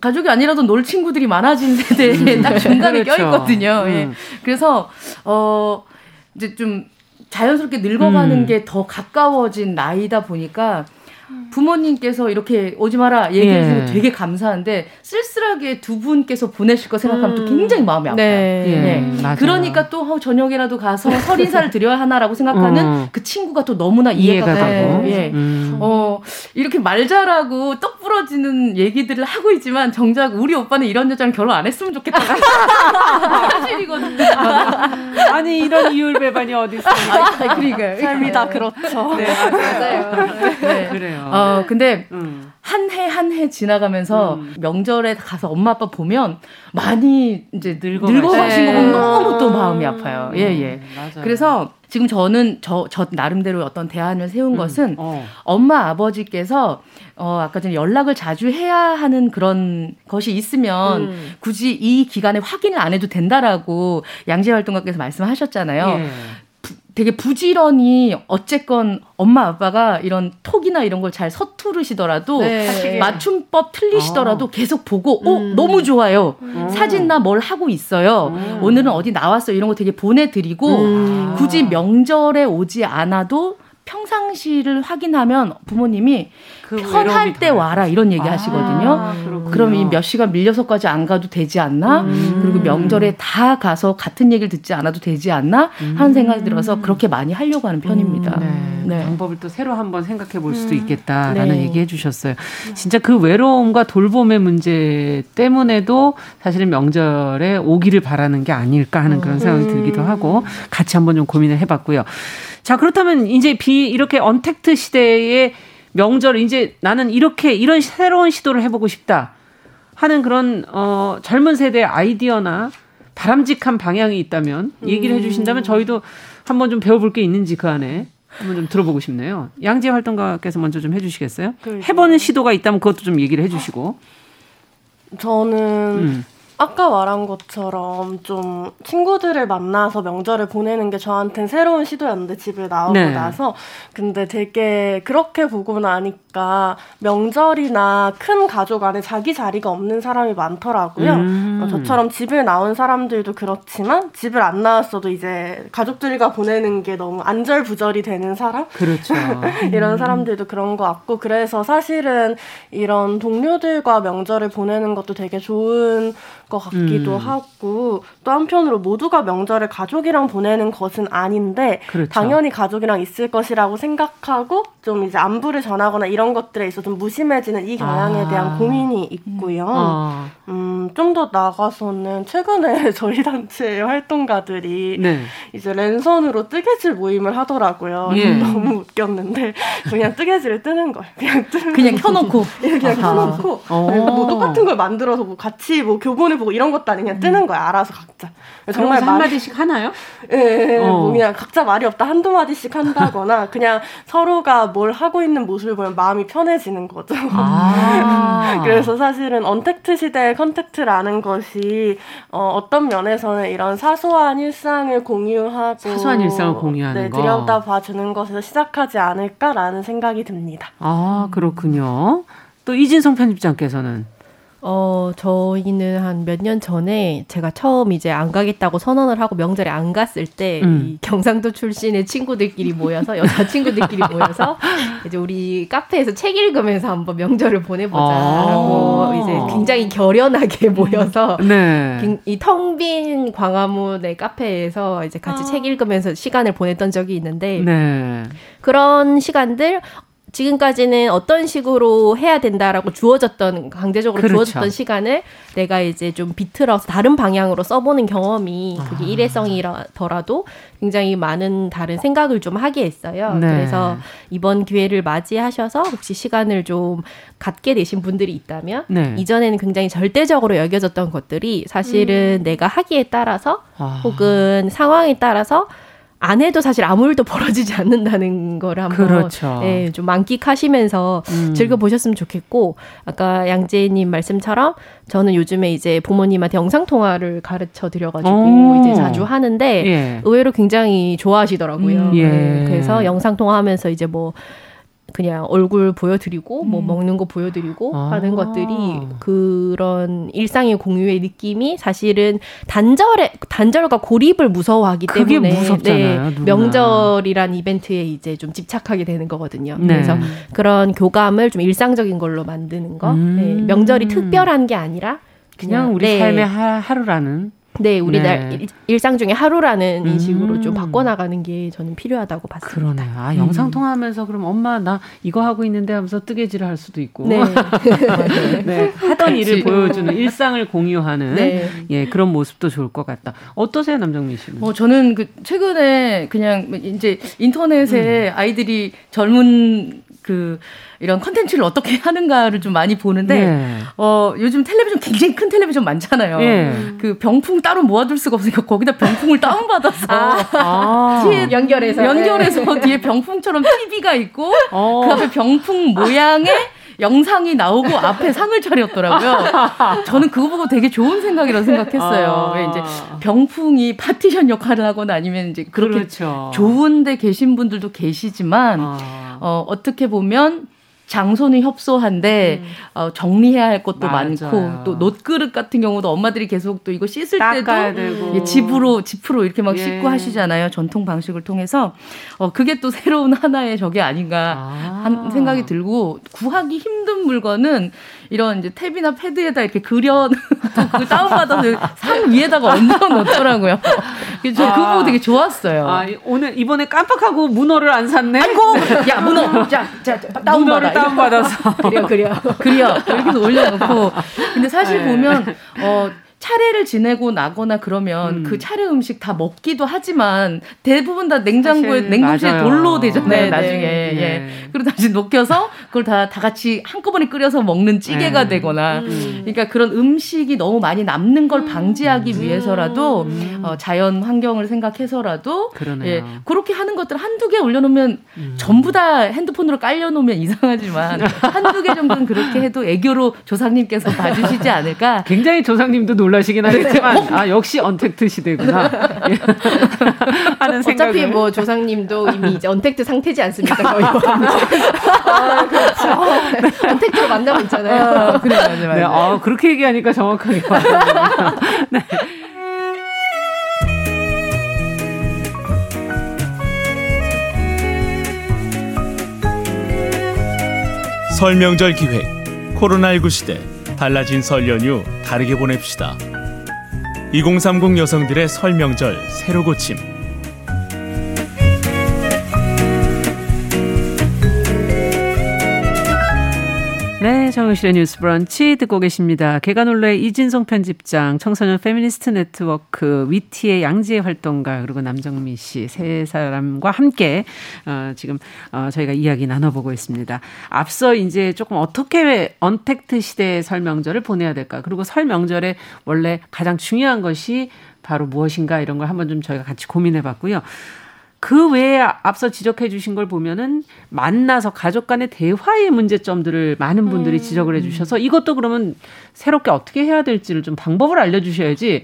Speaker 10: 가족이 아니라도 놀 친구들이 많아진 세대에 음. 딱 중간에 그렇죠. 껴있거든요. 예. 음. 그래서 어 이제 좀 자연스럽게 늙어가는 게 더 가까워진 나이다 보니까 부모님께서 이렇게 오지 마라 얘기해 주시면 예. 되게 감사한데 쓸쓸하게 두 분께서 보내실 거 생각하면 음. 또 굉장히 마음이 아파요. 네. 예. 네. 그러니까 또 어, 저녁이라도 가서 설 인사를 드려야 하나라고 생각하는 어. 그 친구가 또 너무나 이해가, 이해가 되고 예. 음. 어, 이렇게 말 잘하고 떡 부러지는 얘기들을 하고 있지만 정작 우리 오빠는 이런 여자랑 결혼 안 했으면 좋겠다. 사실이거든요.
Speaker 2: 아니 이런 이율 배반이 어디 있어요?
Speaker 10: 아, 그러니까
Speaker 8: 삶이 다 그렇죠.
Speaker 10: 네, 맞아요. 네. 그래요. 그래요. 어, 근데 음. 한해 한 해 지나가면서 음. 명절에 가서 엄마 아빠 보면 많이 이제 늙어 늙어가신 거 보면 너무 또 마음이 아파요. 예, 예. 음, 맞아요. 그래서 지금 저는 저, 저 나름대로 어떤 대안을 세운 음. 것은 어. 엄마 아버지께서 어, 아까 전에 연락을 자주 해야 하는 그런 것이 있으면 음. 굳이 이 기간에 확인을 안 해도 된다라고 양재 활동가께서 말씀하셨잖아요. 예. 되게 부지런히 어쨌건 엄마 아빠가 이런 톡이나 이런 걸 잘 서투르시더라도 네. 맞춤법 틀리시더라도 어. 계속 보고 어 음. 너무 좋아요 음. 사진나 뭘 하고 있어요 음. 오늘은 어디 나왔어 이런 거 되게 보내드리고 음. 굳이 명절에 오지 않아도 평상시를 확인하면 부모님이 그 편할 때 와라 이런 얘기 아, 하시거든요. 그럼 이 몇 시간 밀려서까지 안 가도 되지 않나? 음. 그리고 명절에 다 가서 같은 얘기를 듣지 않아도 되지 않나? 하는 생각이 들어서 그렇게 많이 하려고 하는 편입니다. 음,
Speaker 2: 네. 네. 방법을 또 새로 한번 생각해 볼 수도 음. 있겠다라는 네. 얘기 해주셨어요. 진짜 그 외로움과 돌봄의 문제 때문에도 사실은 명절에 오기를 바라는 게 아닐까 하는 그런 생각이 음. 들기도 하고 같이 한번 좀 고민을 해봤고요. 자, 그렇다면 이제 비 이렇게 언택트 시대에 명절 이제 나는 이렇게 이런 새로운 시도를 해보고 싶다 하는 그런 어 젊은 세대의 아이디어나 바람직한 방향이 있다면 얘기를 음. 해주신다면 저희도 한번 좀 배워볼 게 있는지 그 안에 한번 좀 들어보고 싶네요. 양재 활동가께서 먼저 좀 해주시겠어요? 그렇죠. 해보는 시도가 있다면 그것도 좀 얘기를 해주시고.
Speaker 11: 저는 음. 아까 말한 것처럼 좀 친구들을 만나서 명절을 보내는 게 저한테는 새로운 시도였는데 집에 나오고 네. 나서 근데 되게 그렇게 보고 나니까 명절이나 큰 가족 안에 자기 자리가 없는 사람이 많더라고요. 음. 어, 저처럼 집에 나온 사람들도 그렇지만 집을 안 나왔어도 이제 가족들과 보내는 게 너무 안절부절이 되는 사람?
Speaker 2: 그렇죠.
Speaker 11: 이런 사람들도 그런 것 같고 그래서 사실은 이런 동료들과 명절을 보내는 것도 되게 좋은 것 같기도 음. 하고 또 한편으로 모두가 명절을 가족이랑 보내는 것은 아닌데 그렇죠. 당연히 가족이랑 있을 것이라고 생각하고 좀 이제 안부를 전하거나 이런 것들에 있어 좀 무심해지는 이 경향에 아. 대한 고민이 있고요. 아. 음, 좀 더 나가서는 최근에 저희 단체 활동가들이 네. 이제 랜선으로 뜨개질 모임을 하더라고요. 예. 너무 웃겼는데 그냥 뜨개질을 뜨는 거예요. 그냥 뜨는
Speaker 10: 그냥 켜놓고
Speaker 11: 예, 그냥. 켜놓고 뭐 똑같은 걸 만들어서 뭐 같이 뭐 교본을 보고 이런 것도 아니고 그냥 뜨는 거야. 알아서 각자.
Speaker 2: 정말 한 마디씩 하나요?
Speaker 11: 예, 예, 예, 어. 뭐 그냥 각자 말이 없다 한두 마디씩 한다거나 그냥 서로가 뭘 하고 있는 모습을 보면 마음이 편해지는 거죠. 아. 그래서 사실은 언택트 시대의 contact라는 것이 어, 어떤 면에서는 이런 사소한 일상을 공유하고
Speaker 2: 사소한 일상을 공유하는
Speaker 11: 네, 들여다 봐주는 것에서 시작하지 않을까라는 생각이 듭니다.
Speaker 2: 아 그렇군요. 또 이진성 편집장께서는
Speaker 9: 어, 저희는 한 몇 년 전에 제가 처음 이제 안 가겠다고 선언을 하고 명절에 안 갔을 때, 음. 이 경상도 출신의 친구들끼리 모여서, 여자 친구들끼리 모여서, 이제 우리 카페에서 책 읽으면서 한번 명절을 보내보자라고 아~ 이제 굉장히 결연하게 모여서, 네. 이 텅 빈 광화문의 카페에서 이제 같이 아~ 책 읽으면서 시간을 보냈던 적이 있는데, 네. 그런 시간들, 지금까지는 어떤 식으로 해야 된다라고 주어졌던 강제적으로 그렇죠. 주어졌던 시간을 내가 이제 좀 비틀어서 다른 방향으로 써보는 경험이 그게 아. 일회성이더라도 굉장히 많은 다른 생각을 좀 하게 했어요. 네. 그래서 이번 기회를 맞이하셔서 혹시 시간을 좀 갖게 되신 분들이 있다면 네. 이전에는 굉장히 절대적으로 여겨졌던 것들이 사실은 음. 내가 하기에 따라서 아. 혹은 상황에 따라서 안 해도 사실 아무 일도 벌어지지 않는다는 걸 한번 그렇죠. 예, 좀 만끽하시면서 음. 즐겨보셨으면 좋겠고 아까 양재님 말씀처럼 저는 요즘에 이제 부모님한테 영상 통화를 가르쳐 드려가지고 이제 자주 하는데 예. 의외로 굉장히 좋아하시더라고요. 음, 예. 네, 그래서 영상 통화하면서 이제 뭐 그냥 얼굴 보여드리고 뭐 음. 뭐 먹는 거 보여드리고 아. 하는 것들이 그런 일상의 공유의 느낌이 사실은 단절에 단절과 고립을 무서워하기 때문에 네, 명절이란 이벤트에 이제 좀 집착하게 되는 거거든요. 네. 그래서 그런 교감을 좀 일상적인 걸로 만드는 거. 음. 네, 명절이 특별한 게 아니라
Speaker 2: 그냥, 그냥 우리 네. 삶의 하, 루라는
Speaker 9: 네, 우리 날 네. 일상 중에 하루라는 음. 인식으로 좀 바꿔나가는 게 저는 필요하다고 봤습니다.
Speaker 2: 그러네요. 아, 영상 음. 통화하면서 그럼 엄마 나 이거 하고 있는데 하면서 뜨개질을 할 수도 있고. 네. 네. 하던 일을 보여주는 일상을 공유하는 네. 예, 그런 모습도 좋을 것 같다. 어떠세요, 남정민 씨는?
Speaker 10: 어, 저는 그 최근에 그냥 이제 인터넷에 음. 아이들이 젊은 그 이런 컨텐츠를 어떻게 하는가를 좀 많이 보는데 네. 어 요즘 텔레비전 굉장히 큰 텔레비전 많잖아요. 네. 그 병풍 따로 모아둘 수가 없으니까 거기다 병풍을 다운 받아서 아.
Speaker 9: 뒤에 연결해서
Speaker 10: 연결해서 네. 뒤에 병풍처럼 TV가 있고 어. 그 앞에 병풍 모양의 영상이 나오고 앞에 상을 차렸더라고요. 저는 그거 보고 되게 좋은 생각이라고 생각했어요. 아. 왜 이제 병풍이 파티션 역할을 하거나 아니면 이제 그렇게 그렇죠. 좋은데 계신 분들도 계시지만 아. 어, 어떻게 보면 장소는 협소한데 음. 어, 정리해야 할 것도 맞아요. 많고 또 놋그릇 같은 경우도 엄마들이 계속 또 이거 씻을 때도 예, 집으로 집으로 이렇게 막 예. 씻고 하시잖아요 전통 방식을 통해서 어 그게 또 새로운 하나의 저게 아닌가 아. 한 생각이 들고 구하기 힘든 물건은 이런 이제 탭이나 패드에다 이렇게 그려 그 다운받아서 상 위에다가 얹어 놓더라고요. 그래서 아. 그거 되게 좋았어요.
Speaker 2: 아, 오늘 이번에 깜빡하고 문어를 안 샀네.
Speaker 10: 아이고, 야 문어, 자, 자 다운받아.
Speaker 2: 다운받아서
Speaker 10: 그려, 그려, 그려 이렇게 올려놓고. 근데 사실 네. 보면 어. 차례를 지내고 나거나 그러면 음. 그 차례 음식 다 먹기도 하지만 대부분 다 냉장고에 냉동실에 돌로 되잖아요 네네. 나중에 네. 예 그리고 다시 녹여서 그걸 다다 같이 한꺼번에 끓여서 먹는 찌개가 네. 되거나 음. 그러니까 그런 음식이 너무 많이 남는 걸 음. 방지하기 음. 위해서라도 음. 어, 자연 환경을 생각해서라도 그러네요. 예 그렇게 하는 것들 한두 개 올려놓으면 음. 전부 다 핸드폰으로 깔려놓으면 이상하지만 한두 개 정도는 그렇게 해도 애교로 조상님께서 봐주시지 않을까
Speaker 2: 굉장히 조상님도 놀 놀라시긴 하겠지만 어? 아 역시 언택트 시대구나.
Speaker 9: 하는 생각 어차피 뭐 조상님도 이미 이제 언택트 상태지 않습니까 거의. 아, 그렇죠. 네. 언택트로 만나고 있잖아요. 아,
Speaker 2: 그래 맞아 맞아 네, 아, 그렇게 얘기하니까 정확하게 네.
Speaker 12: 설명절 기획 코로나19 시대 달라진 설 연휴 다르게 보냅시다. 2030 여성들의 설 명절 새로 고침
Speaker 2: 네, 정용실의 뉴스 브런치 듣고 계십니다. 계간홀로 이진송 편집장, 청소년 페미니스트 네트워크 위티의 양지혜 활동가 그리고 남정미 씨 세 사람과 함께 어, 지금 어, 저희가 이야기 나눠보고 있습니다. 앞서 이제 조금 어떻게 언택트 시대의 설 명절을 보내야 될까? 그리고 설 명절에 원래 가장 중요한 것이 바로 무엇인가 이런 걸 한번 좀 저희가 같이 고민해 봤고요. 그 외에 앞서 지적해 주신 걸 보면은 만나서 가족 간의 대화의 문제점들을 많은 분들이 음. 지적을 해 주셔서 이것도 그러면 새롭게 어떻게 해야 될지를 좀 방법을 알려 주셔야지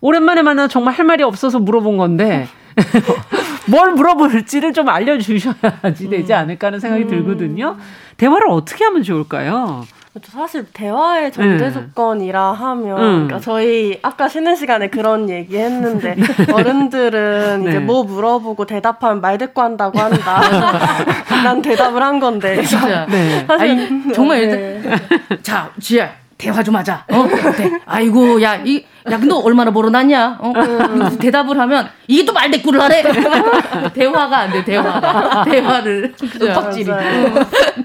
Speaker 2: 오랜만에 만나 정말 할 말이 없어서 물어본 건데 뭘 물어볼지를 좀 알려 주셔야지 되지 음. 않을까 하는 생각이 음. 들거든요. 대화를 어떻게 하면 좋을까요?
Speaker 11: 그렇죠. 사실 대화의 전제 네. 조건이라 하면 음. 그러니까 저희 아까 쉬는 시간에 그런 얘기 했는데 네. 어른들은 네. 이제 뭐 물어보고 대답하면 말 듣고 한다고 한다. 난 대답을 한 건데.
Speaker 10: 진짜. 네. 사실 아니, 정말 네. 자, 지혜 대화 좀 하자. 어? 네. 아이고, 야, 이, 야, 너 얼마나 벌어놨냐? 어? 음. 대답을 하면, 이게 또 말 대꾸를 하래? 대화가 안 돼, 대화가. 대화를. 윽박질이.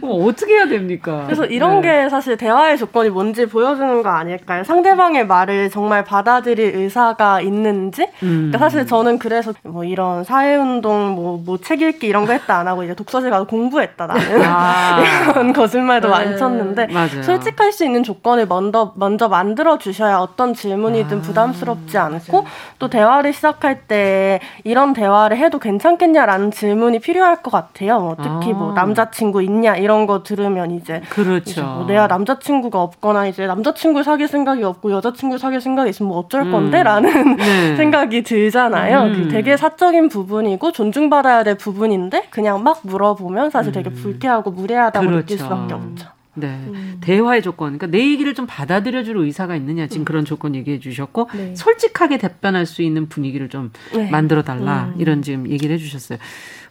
Speaker 2: 뭐 어떻게 해야 됩니까?
Speaker 11: 그래서 이런 네. 게 사실 대화의 조건이 뭔지 보여주는 거 아닐까요? 상대방의 말을 정말 받아들일 의사가 있는지? 음. 그러니까 사실 저는 그래서 뭐 이런 사회운동, 뭐, 뭐 책 읽기 이런 거 했다 안 하고 이제 독서실 가서 공부했다, 나는. 아. 이런 거짓말도 네. 많이 쳤는데, 맞아요. 솔직할 수 있는 조건을 먼저, 먼저 만들어 주셔야 어떤 질문이 어든 부담스럽지 않고 또 대화를 시작할 때 이런 대화를 해도 괜찮겠냐라는 질문이 필요할 것 같아요. 뭐 특히 뭐 아. 남자친구 있냐 이런 거 들으면 이제
Speaker 2: 그렇죠. 이제
Speaker 11: 뭐 내가 남자친구가 없거나 이제 남자친구 사귈 생각이 없고 여자친구 사귈 생각이 있으면 뭐 어쩔 음. 건데라는 네. 생각이 들잖아요. 음. 그 되게 사적인 부분이고 존중받아야 될 부분인데 그냥 막 물어보면 사실 되게 음. 불쾌하고 무례하다고 그렇죠. 느낄 수밖에 없죠.
Speaker 2: 네. 음. 대화의 조건. 그러니까 내 얘기를 좀 받아들여 줄 의사가 있느냐. 지금 음. 그런 조건 얘기해 주셨고, 네. 솔직하게 답변할 수 있는 분위기를 좀 네. 만들어 달라. 음. 이런 지금 얘기를 해 주셨어요.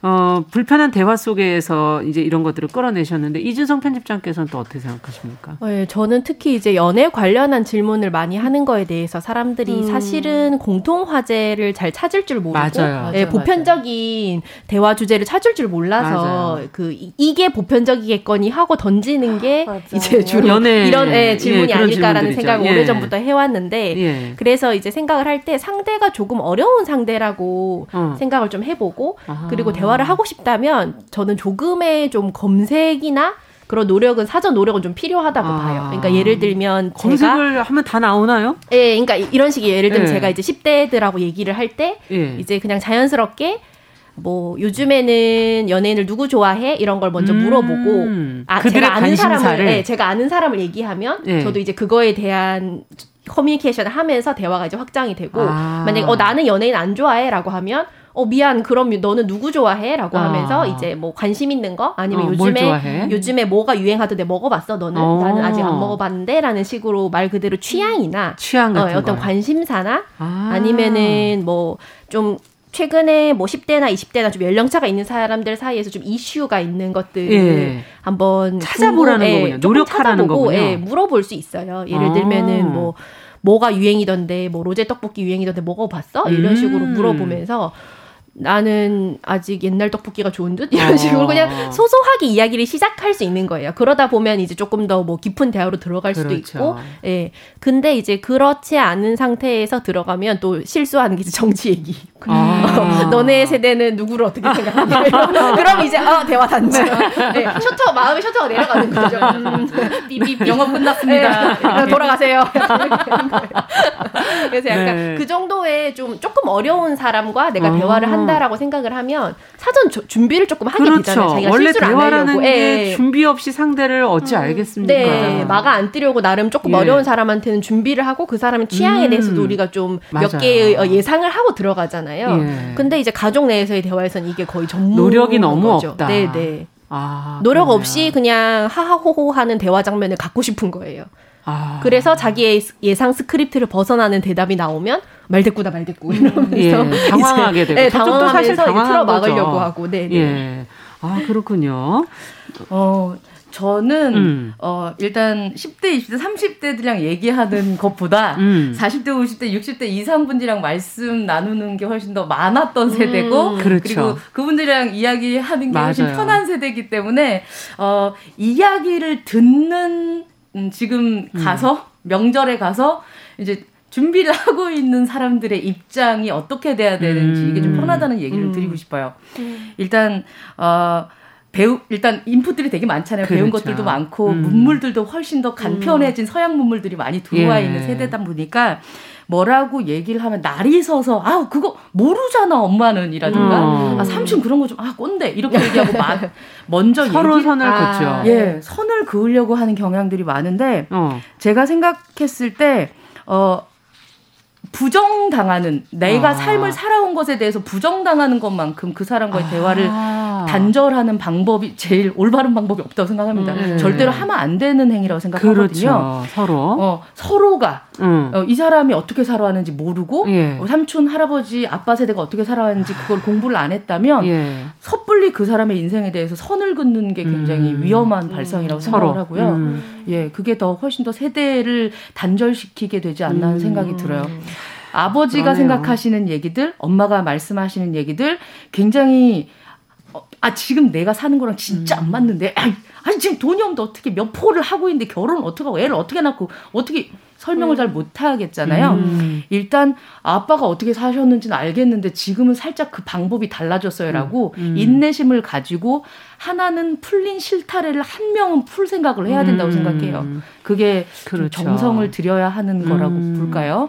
Speaker 2: 어, 불편한 대화 속에서 이제 이런 것들을 끌어내셨는데 이준성 편집장께서는 또 어떻게 생각하십니까?
Speaker 9: 네, 저는 특히 이제 연애 관련한 질문을 많이 하는 거에 대해서 사람들이 음. 사실은 공통 화제를 잘 찾을 줄 모르고 맞아요. 네, 보편적인 맞아요. 대화 주제를 찾을 줄 몰라서 맞아요. 그 이게 보편적이겠거니 하고 던지는 게 이제 주로 연애 이런 예, 질문이 예, 아닐까라는 생각을 예. 오래전부터 해왔는데 예. 그래서 이제 생각을 할 때 상대가 조금 어려운 상대라고 어. 생각을 좀 해보고 아하. 그리고 대화 대화를 하고 싶다면 저는 조금의 좀 검색이나 그런 노력은 사전 노력은 좀 필요하다고 아. 봐요. 그러니까 예를 들면
Speaker 2: 검색을 제가, 하면 다 나오나요?
Speaker 9: 예, 그러니까 이런 식이 예를 들면 예. 제가 이제 10대들하고 얘기를 할때 예. 이제 그냥 자연스럽게 뭐 요즘에는 연예인을 누구 좋아해 이런 걸 먼저 음. 물어보고 아 제가 아는 관심사를. 사람을 네, 제가 아는 사람을 얘기하면 예. 저도 이제 그거에 대한 커뮤니케이션을 하면서 대화가 이제 확장이 되고 아. 만약에 어 나는 연예인 안 좋아해라고 하면 어 미안 그럼 너는 누구 좋아해라고 아. 하면서 이제 뭐 관심 있는 거 아니면 어, 요즘에 요즘에 뭐가 유행하던데 먹어봤어 너는 어. 나는 아직 안 먹어봤는데라는 식으로 말 그대로 취향이나
Speaker 2: 취향 같은
Speaker 9: 어, 어떤 거. 관심사나 아. 아니면은 뭐좀 최근에 뭐 10대나 20대나 좀 연령차가 있는 사람들 사이에서 좀 이슈가 있는 것들을 예. 한번
Speaker 2: 찾아보라는 예, 거군요. 노력하라는 거군요. 예,
Speaker 9: 물어볼 수 있어요. 예를 아. 들면은 뭐 뭐가 유행이던데 뭐 로제 떡볶이 유행이던데 먹어봤어? 이런 식으로 음. 물어보면서 나는 아직 옛날 떡볶이가 좋은 듯 이런 식으로 어. 그냥 소소하게 이야기를 시작할 수 있는 거예요. 그러다 보면 이제 조금 더 뭐 깊은 대화로 들어갈 수도 그렇죠. 있고, 예. 근데 이제 그렇지 않은 상태에서 들어가면 또 실수하는 게 이제 정치 얘기. 아. 너네 세대는 누구를 어떻게 생각하냐. 그럼 이제 어 대화 단절. 네, 셔터 마음의 셔터가 내려가는 거죠. 음,
Speaker 10: 삐삐 영업 끝났습니다.
Speaker 9: 네, 돌아가세요. 그래서 약간 네. 그 정도의 좀 조금 어려운 사람과 내가 어. 대화를 한다. 한다라고 생각을 하면 사전 조, 준비를 조금 하게 그렇죠. 되잖아요. 자기가 원래 실수를 대화라는
Speaker 2: 게 예. 준비 없이 상대를 어찌 음. 알겠습니까?
Speaker 9: 네, 마가 안 뜨려고 나름 조금 예. 어려운 사람한테는 준비를 하고 그 사람의 취향에 음. 대해서도 우리가 좀 몇 개의 어, 예상을 하고 들어가잖아요. 예. 근데 이제 가족 내에서의 대화에서는 이게 거의 전문
Speaker 2: 노력이 너무 거죠.
Speaker 9: 없다. 네, 네. 아, 노력 그러네요. 없이 그냥 하하호호 하는 대화 장면을 갖고 싶은 거예요. 아. 그래서 자기의 예상 스크립트를 벗어나는 대답이 나오면 말대꾸다 말대꾸
Speaker 2: 이러면서 예, 당황하게 되고
Speaker 9: 네, 당황하면서 사실 틀어 막으려고 하고 네, 네.
Speaker 2: 예. 아 그렇군요.
Speaker 10: 어 저는 음. 어 일단 10대, 20대, 30대들이랑 얘기하는 것보다 음. 40대, 50대, 60대 이상 분들이랑 말씀 나누는 게 훨씬 더 많았던 음. 세대고 그렇죠. 그리고 그분들이랑 이야기하는 게 맞아요. 훨씬 편한 세대이기 때문에 어 이야기를 듣는 음, 지금 음. 가서 명절에 가서 이제 준비를 하고 있는 사람들의 입장이 어떻게 돼야 되는지 이게 좀 음. 편하다는 얘기를 음. 드리고 싶어요. 음. 일단 어 배우 일단 인풋들이 되게 많잖아요. 그렇죠. 배운 것들도 많고 음. 문물들도 훨씬 더 간편해진 음. 서양 문물들이 많이 들어와 예. 있는 세대다 보니까 뭐라고 얘기를 하면 날이 서서 아 그거 모르잖아 엄마는 이라든가 음. 아 삼촌 그런 거 좀 아 꼰대 이렇게 얘기하고 막 먼저
Speaker 2: 서로
Speaker 10: 얘기,
Speaker 2: 선을 아, 긋죠.
Speaker 10: 예 선을 그으려고 하는 경향들이 많은데 어. 제가 생각했을 때 어 부정당하는 내가 아. 삶을 살아온 것에 대해서 부정당하는 것만큼 그 사람과의 아. 대화를 아. 단절하는 방법이 제일 올바른 방법이 없다고 생각합니다. 음. 절대로 하면 안 되는 행위라고 생각하거든요.
Speaker 2: 그렇죠. 서로
Speaker 10: 어, 서로가 음. 어, 이 사람이 어떻게 살아왔는지 모르고 예. 어, 삼촌 할아버지 아빠 세대가 어떻게 살아왔는지 그걸 공부를 안 했다면 예. 섣불리 그 사람의 인생에 대해서 선을 긋는 게 굉장히 음. 위험한 발상이라고 생각을. 하고요. 음. 예, 그게 더 훨씬 더 세대를 단절시키게 되지 않나 하는 생각이 들어요. 아버지가 그러네요. 생각하시는 얘기들, 엄마가 말씀하시는 얘기들 굉장히 어, 아 지금 내가 사는 거랑 진짜 음. 안 맞는데 아, 아니 지금 돈이 없는데 어떻게 몇 포를 하고 있는데 결혼을 어떻게 하고 애를 어떻게 낳고 어떻게 설명을 음. 잘 못하겠잖아요. 음. 일단 아빠가 어떻게 사셨는지는 알겠는데 지금은 살짝 그 방법이 달라졌어요라고 음. 음. 인내심을 가지고 하나는 풀린 실타래를 한 명은 풀 생각을 해야 된다고 음. 생각해요. 그게 그렇죠. 정성을 들여야 하는 거라고 음. 볼까요?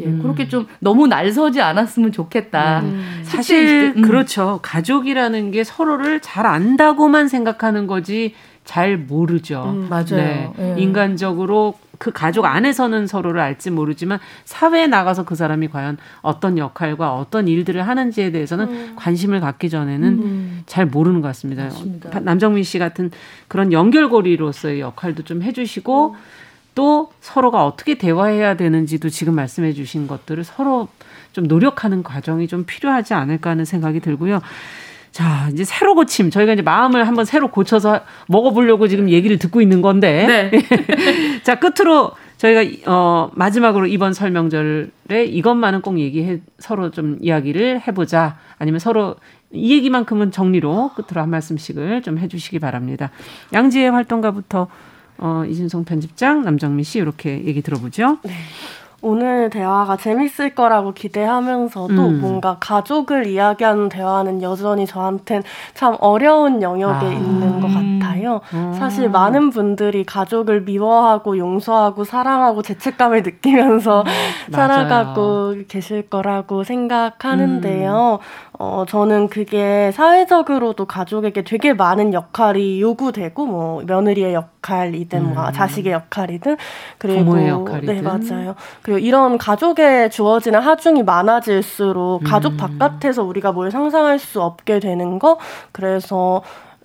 Speaker 10: 예, 그렇게 좀 너무 날서지 않았으면 좋겠다.
Speaker 2: 사실 그렇죠. 가족이라는 게 서로를 잘 안다고만 생각하는 거지 잘 모르죠.
Speaker 10: 맞아요. 네.
Speaker 2: 네. 인간적으로 그 가족 안에서는 서로를 알지 모르지만 사회에 나가서 그 사람이 과연 어떤 역할과 어떤 일들을 하는지에 대해서는 음. 관심을 갖기 전에는 음. 잘 모르는 것 같습니다. 맞습니다. 남정민 씨 같은 그런 연결고리로서의 역할도 좀 해주시고 음. 또 서로가 어떻게 대화해야 되는지도 지금 말씀해 주신 것들을 서로 좀 노력하는 과정이 좀 필요하지 않을까 하는 생각이 들고요. 자, 이제 새로 고침. 저희가 이제 마음을 한번 새로 고쳐서 먹어보려고 지금 얘기를 듣고 있는 건데. 네. 자, 끝으로 저희가 어 마지막으로 이번 설명절에 이것만은 꼭 얘기해 서로 좀 이야기를 해보자. 아니면 서로 이 얘기만큼은 정리로 끝으로 한 말씀씩을 좀 해주시기 바랍니다. 양지의 활동가부터 어, 이진송 편집장, 남정미 씨 이렇게 얘기 들어보죠. 네.
Speaker 11: 오늘 대화가 재밌을 거라고 기대하면서도 음. 뭔가 가족을 이야기하는 대화는 여전히 저한텐 참 어려운 영역에 아. 있는 것 같아요. 음. 사실 많은 분들이 가족을 미워하고 용서하고 사랑하고 죄책감을 느끼면서 음. 살아가고 계실 거라고 생각하는데요. 음. 어, 저는 그게 사회적으로도 가족에게 되게 많은 역할이 요구되고, 뭐, 며느리의 역할이든, 뭐 음. 뭐, 자식의 역할이든, 그리고,
Speaker 2: 부모의 역할이든.
Speaker 11: 네, 맞아요. 그리고 이런 가족에 주어지는 하중이 많아질수록 가족 음. 바깥에서 우리가 뭘 상상할 수 없게 되는 거, 그래서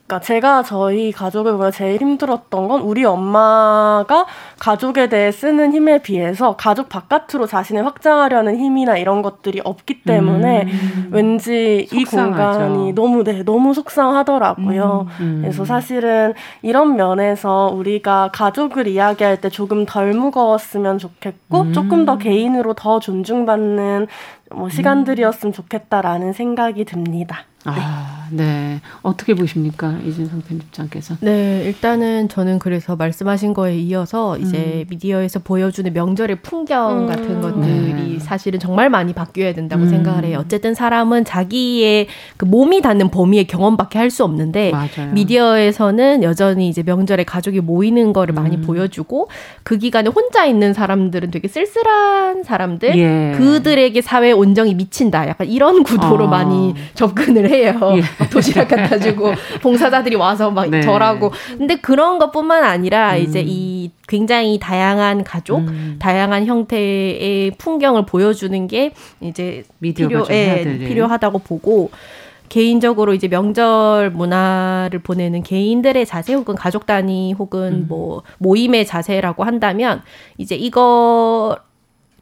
Speaker 11: 그러니까 제가 저희 가족을 보면 제일 힘들었던 건 우리 엄마가 가족에 대해 쓰는 힘에 비해서 가족 바깥으로 자신을 확장하려는 힘이나 이런 것들이 없기 때문에 음. 왠지 속상하죠. 이 공간이 너무 네 너무 속상하더라고요. 음. 음. 그래서 사실은 이런 면에서 우리가 가족을 이야기할 때 조금 덜 무거웠으면 좋겠고 음. 조금 더 개인으로 더 존중받는 뭐 시간들이었으면 좋겠다라는 생각이 듭니다.
Speaker 2: 네. 아, 네. 어떻게 보십니까? 이진성 편집장께서.
Speaker 9: 네, 일단은 저는 그래서 말씀하신 거에 이어서 이제 음. 미디어에서 보여주는 명절의 풍경 음. 같은 것들이 네. 사실은 정말 많이 바뀌어야 된다고 음. 생각을 해요. 어쨌든 사람은 자기의 그 몸이 닿는 범위의 경험밖에 할 수 없는데 맞아요. 미디어에서는 여전히 이제 명절에 가족이 모이는 거를 많이 음. 보여주고 그 기간에 혼자 있는 사람들은 되게 쓸쓸한 사람들, 예. 그들에게 사회 온정이 미친다. 약간 이런 구도로 어. 많이 접근을 해 해요. 예. 도시락 갖다 주고 봉사자들이 와서 막 네. 절하고. 근데 그런 것뿐만 아니라 음. 이제 이 굉장히 다양한 가족, 음. 다양한 형태의 풍경을 보여주는 게 이제 필요, 예, 필요하다고 보고 개인적으로 이제 명절 문화를 보내는 개인들의 자세 혹은 가족 단위 혹은 음. 뭐 모임의 자세라고 한다면 이제 이거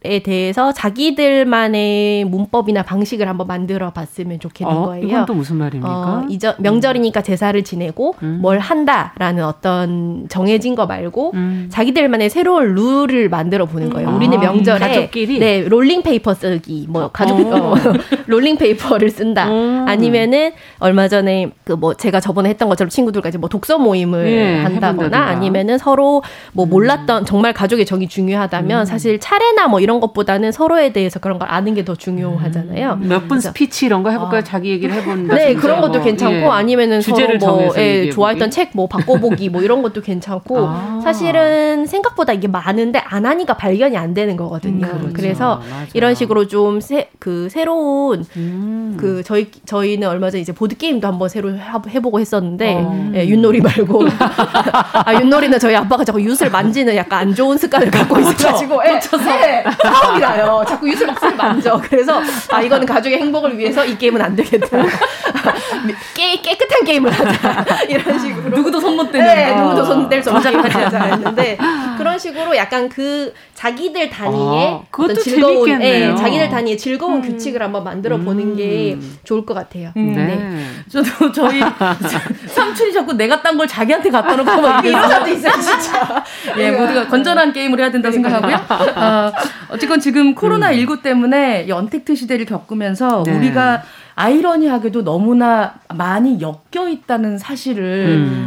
Speaker 9: 에 대해서 자기들만의 문법이나 방식을 한번 만들어 봤으면 좋겠는 어, 거예요.
Speaker 2: 이건 또 무슨 말입니까? 어,
Speaker 9: 이저, 명절이니까 제사를 지내고 음. 뭘 한다라는 어떤 정해진 거 말고 음. 자기들만의 새로운 룰을 만들어 보는 거예요. 음. 우리는 명절에
Speaker 2: 가족끼리?
Speaker 9: 네 롤링 페이퍼 쓰기 뭐 가족 어. 롤링 페이퍼를 쓴다. 음. 아니면은 얼마 전에 그 뭐 제가 저번에 했던 것처럼 친구들과 이제 뭐 독서 모임을 예, 한다거나 해본다든가. 아니면은 서로 뭐 몰랐던 정말 가족의 정이 중요하다면 음. 사실 차례나 뭐 이런 이런 것보다는 서로에 대해서 그런 걸 아는 게 더 중요하잖아요.
Speaker 2: 음. 몇분 스피치 이런 거 해볼까요? 아. 자기 얘기를 해본다.
Speaker 9: 네, 그런 것도 뭐, 괜찮고 예. 아니면은 주제를 서로 뭐 예, 좋아했던 책 뭐 바꿔보기 뭐 이런 것도 괜찮고 아. 사실은 생각보다 이게 많은데 안 하니까 발견이 안 되는 거거든요. 음, 그렇죠. 그래서 맞아요. 이런 식으로 좀 그 새로운 음. 그 저희 저희는 얼마 전에 이제 보드 게임도 한번 새로 해보고 했었는데 어. 예, 윷놀이 말고 아 윷놀이는 저희 아빠가 자꾸 윷을 만지는 약간 안 좋은 습관을 갖고 있어가지고 예, 네, 나요. 자꾸 유술 막술 만져. 그래서 아 이거는 가족의 행복을 위해서 이 게임은 안 되겠다. 깨, 깨끗한 게임을 하자 이런 식으로
Speaker 10: 누구도 손 못 대는
Speaker 9: 네, 누구도 손댈수 없는 게임을 하자 했는데 그런 식으로 약간 그 자기들 단위의 아, 어떤 즐거운 예, 자기들 단위의 즐거운 음. 규칙을 한번 만들어 보는 음. 게 좋을 것 같아요.
Speaker 10: 음. 네. 네. 저도 저희 삼촌이 자꾸 내가 딴 걸 자기한테 갖다 놓고 막
Speaker 9: 이런 사람도 있어요, 진짜.
Speaker 10: 예, 모두가 건전한 게임을 해야 된다고 생각하고요. 어, 어쨌건 지금 코로나 19 때문에 연택트 시대를 겪으면서 네. 우리가 아이러니하게도 너무나 많이 엮여 있다는 사실을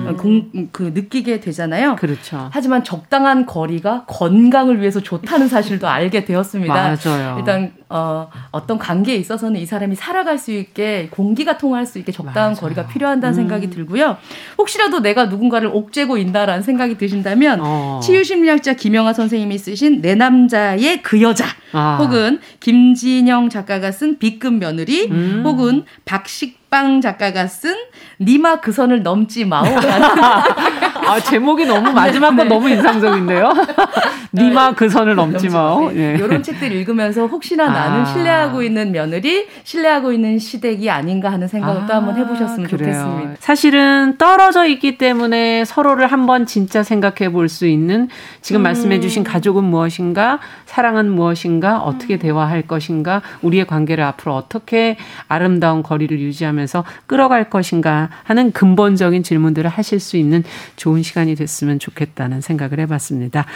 Speaker 10: 음. 공, 그 느끼게 되잖아요.
Speaker 2: 그렇죠.
Speaker 10: 하지만 적당한 거리가 건강을 위해서 좋다는 사실도 알게 되었습니다.
Speaker 2: 맞아요.
Speaker 10: 일단 어, 어떤 관계에 있어서는 이 사람이 살아갈 수 있게 공기가 통할 수 있게 적당한 맞아요. 거리가 필요한다는 음. 생각이 들고요. 혹시라도 내가 누군가를 옥죄고 있다라는 생각이 드신다면 어. 치유심리학자 김영하 선생님이 쓰신 내 남자의 그 여자 아. 혹은 김진영 작가가 쓴 B급 며느리 음. 혹은 박식빵 작가가 쓴 니마 그 선을 넘지 마오.
Speaker 2: 아, 제목이 너무 마지막 건 네. 너무 인상적인데요. 니마 그 선을 넘지 마오.
Speaker 10: 네. 네. 이런 책들 읽으면서 혹시나 나는 아. 신뢰하고 있는 며느리, 신뢰하고 있는 시댁이 아닌가 하는 생각을 아, 또 한번 해보셨으면 그래요. 좋겠습니다.
Speaker 2: 사실은 떨어져 있기 때문에 서로를 한번 진짜 생각해 볼 수 있는 지금 음. 말씀해 주신 가족은 무엇인가, 사랑은 무엇인가, 어떻게 음. 대화할 것인가, 우리의 관계를 앞으로 어떻게 아름다운 거리를 유지하면서 끌어갈 것인가 하는 근본적인 질문들을 하실 수 있는 좋은 시간이 됐으면 좋겠다는 생각을 해봤습니다.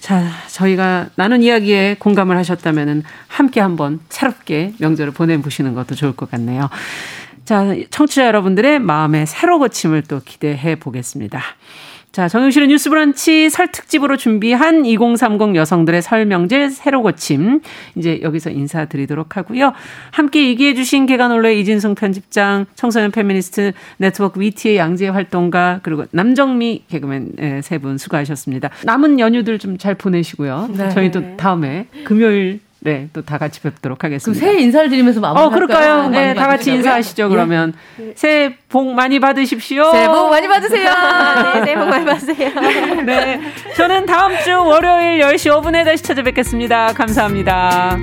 Speaker 2: 자, 저희가 나눈 이야기에 공감을 하셨다면 함께 한번 새롭게 명절을 보내보시는 것도 좋을 것 같네요. 자, 청취자 여러분들의 마음의 새로 고침을 또 기대해 보겠습니다. 자, 정용실의 뉴스 브런치 설 특집으로 준비한 2030 여성들의 설 명절 새로 고침. 이제 여기서 인사드리도록 하고요. 함께 얘기해 주신 계간홀로의 이진송 편집장, 청소년 페미니스트 네트워크 위티의 양지혜 활동가, 그리고 남정미 개그맨 예, 세분 수고하셨습니다. 남은 연휴들 좀 잘 보내시고요. 네. 저희 도 다음에 금요일 네, 또 다 같이 뵙도록 하겠습니다.
Speaker 10: 새해 인사를 드리면서 마무리
Speaker 2: 어, 그럴까요? 네, 다 같이 인사하시죠, 예. 그러면. 네. 새해 복 많이 받으십시오.
Speaker 9: 새해 복 많이 받으세요. 네, 새해 복 많이 받으세요.
Speaker 2: 네. 저는 다음 주 월요일 10시 5분에 다시 찾아뵙겠습니다. 감사합니다.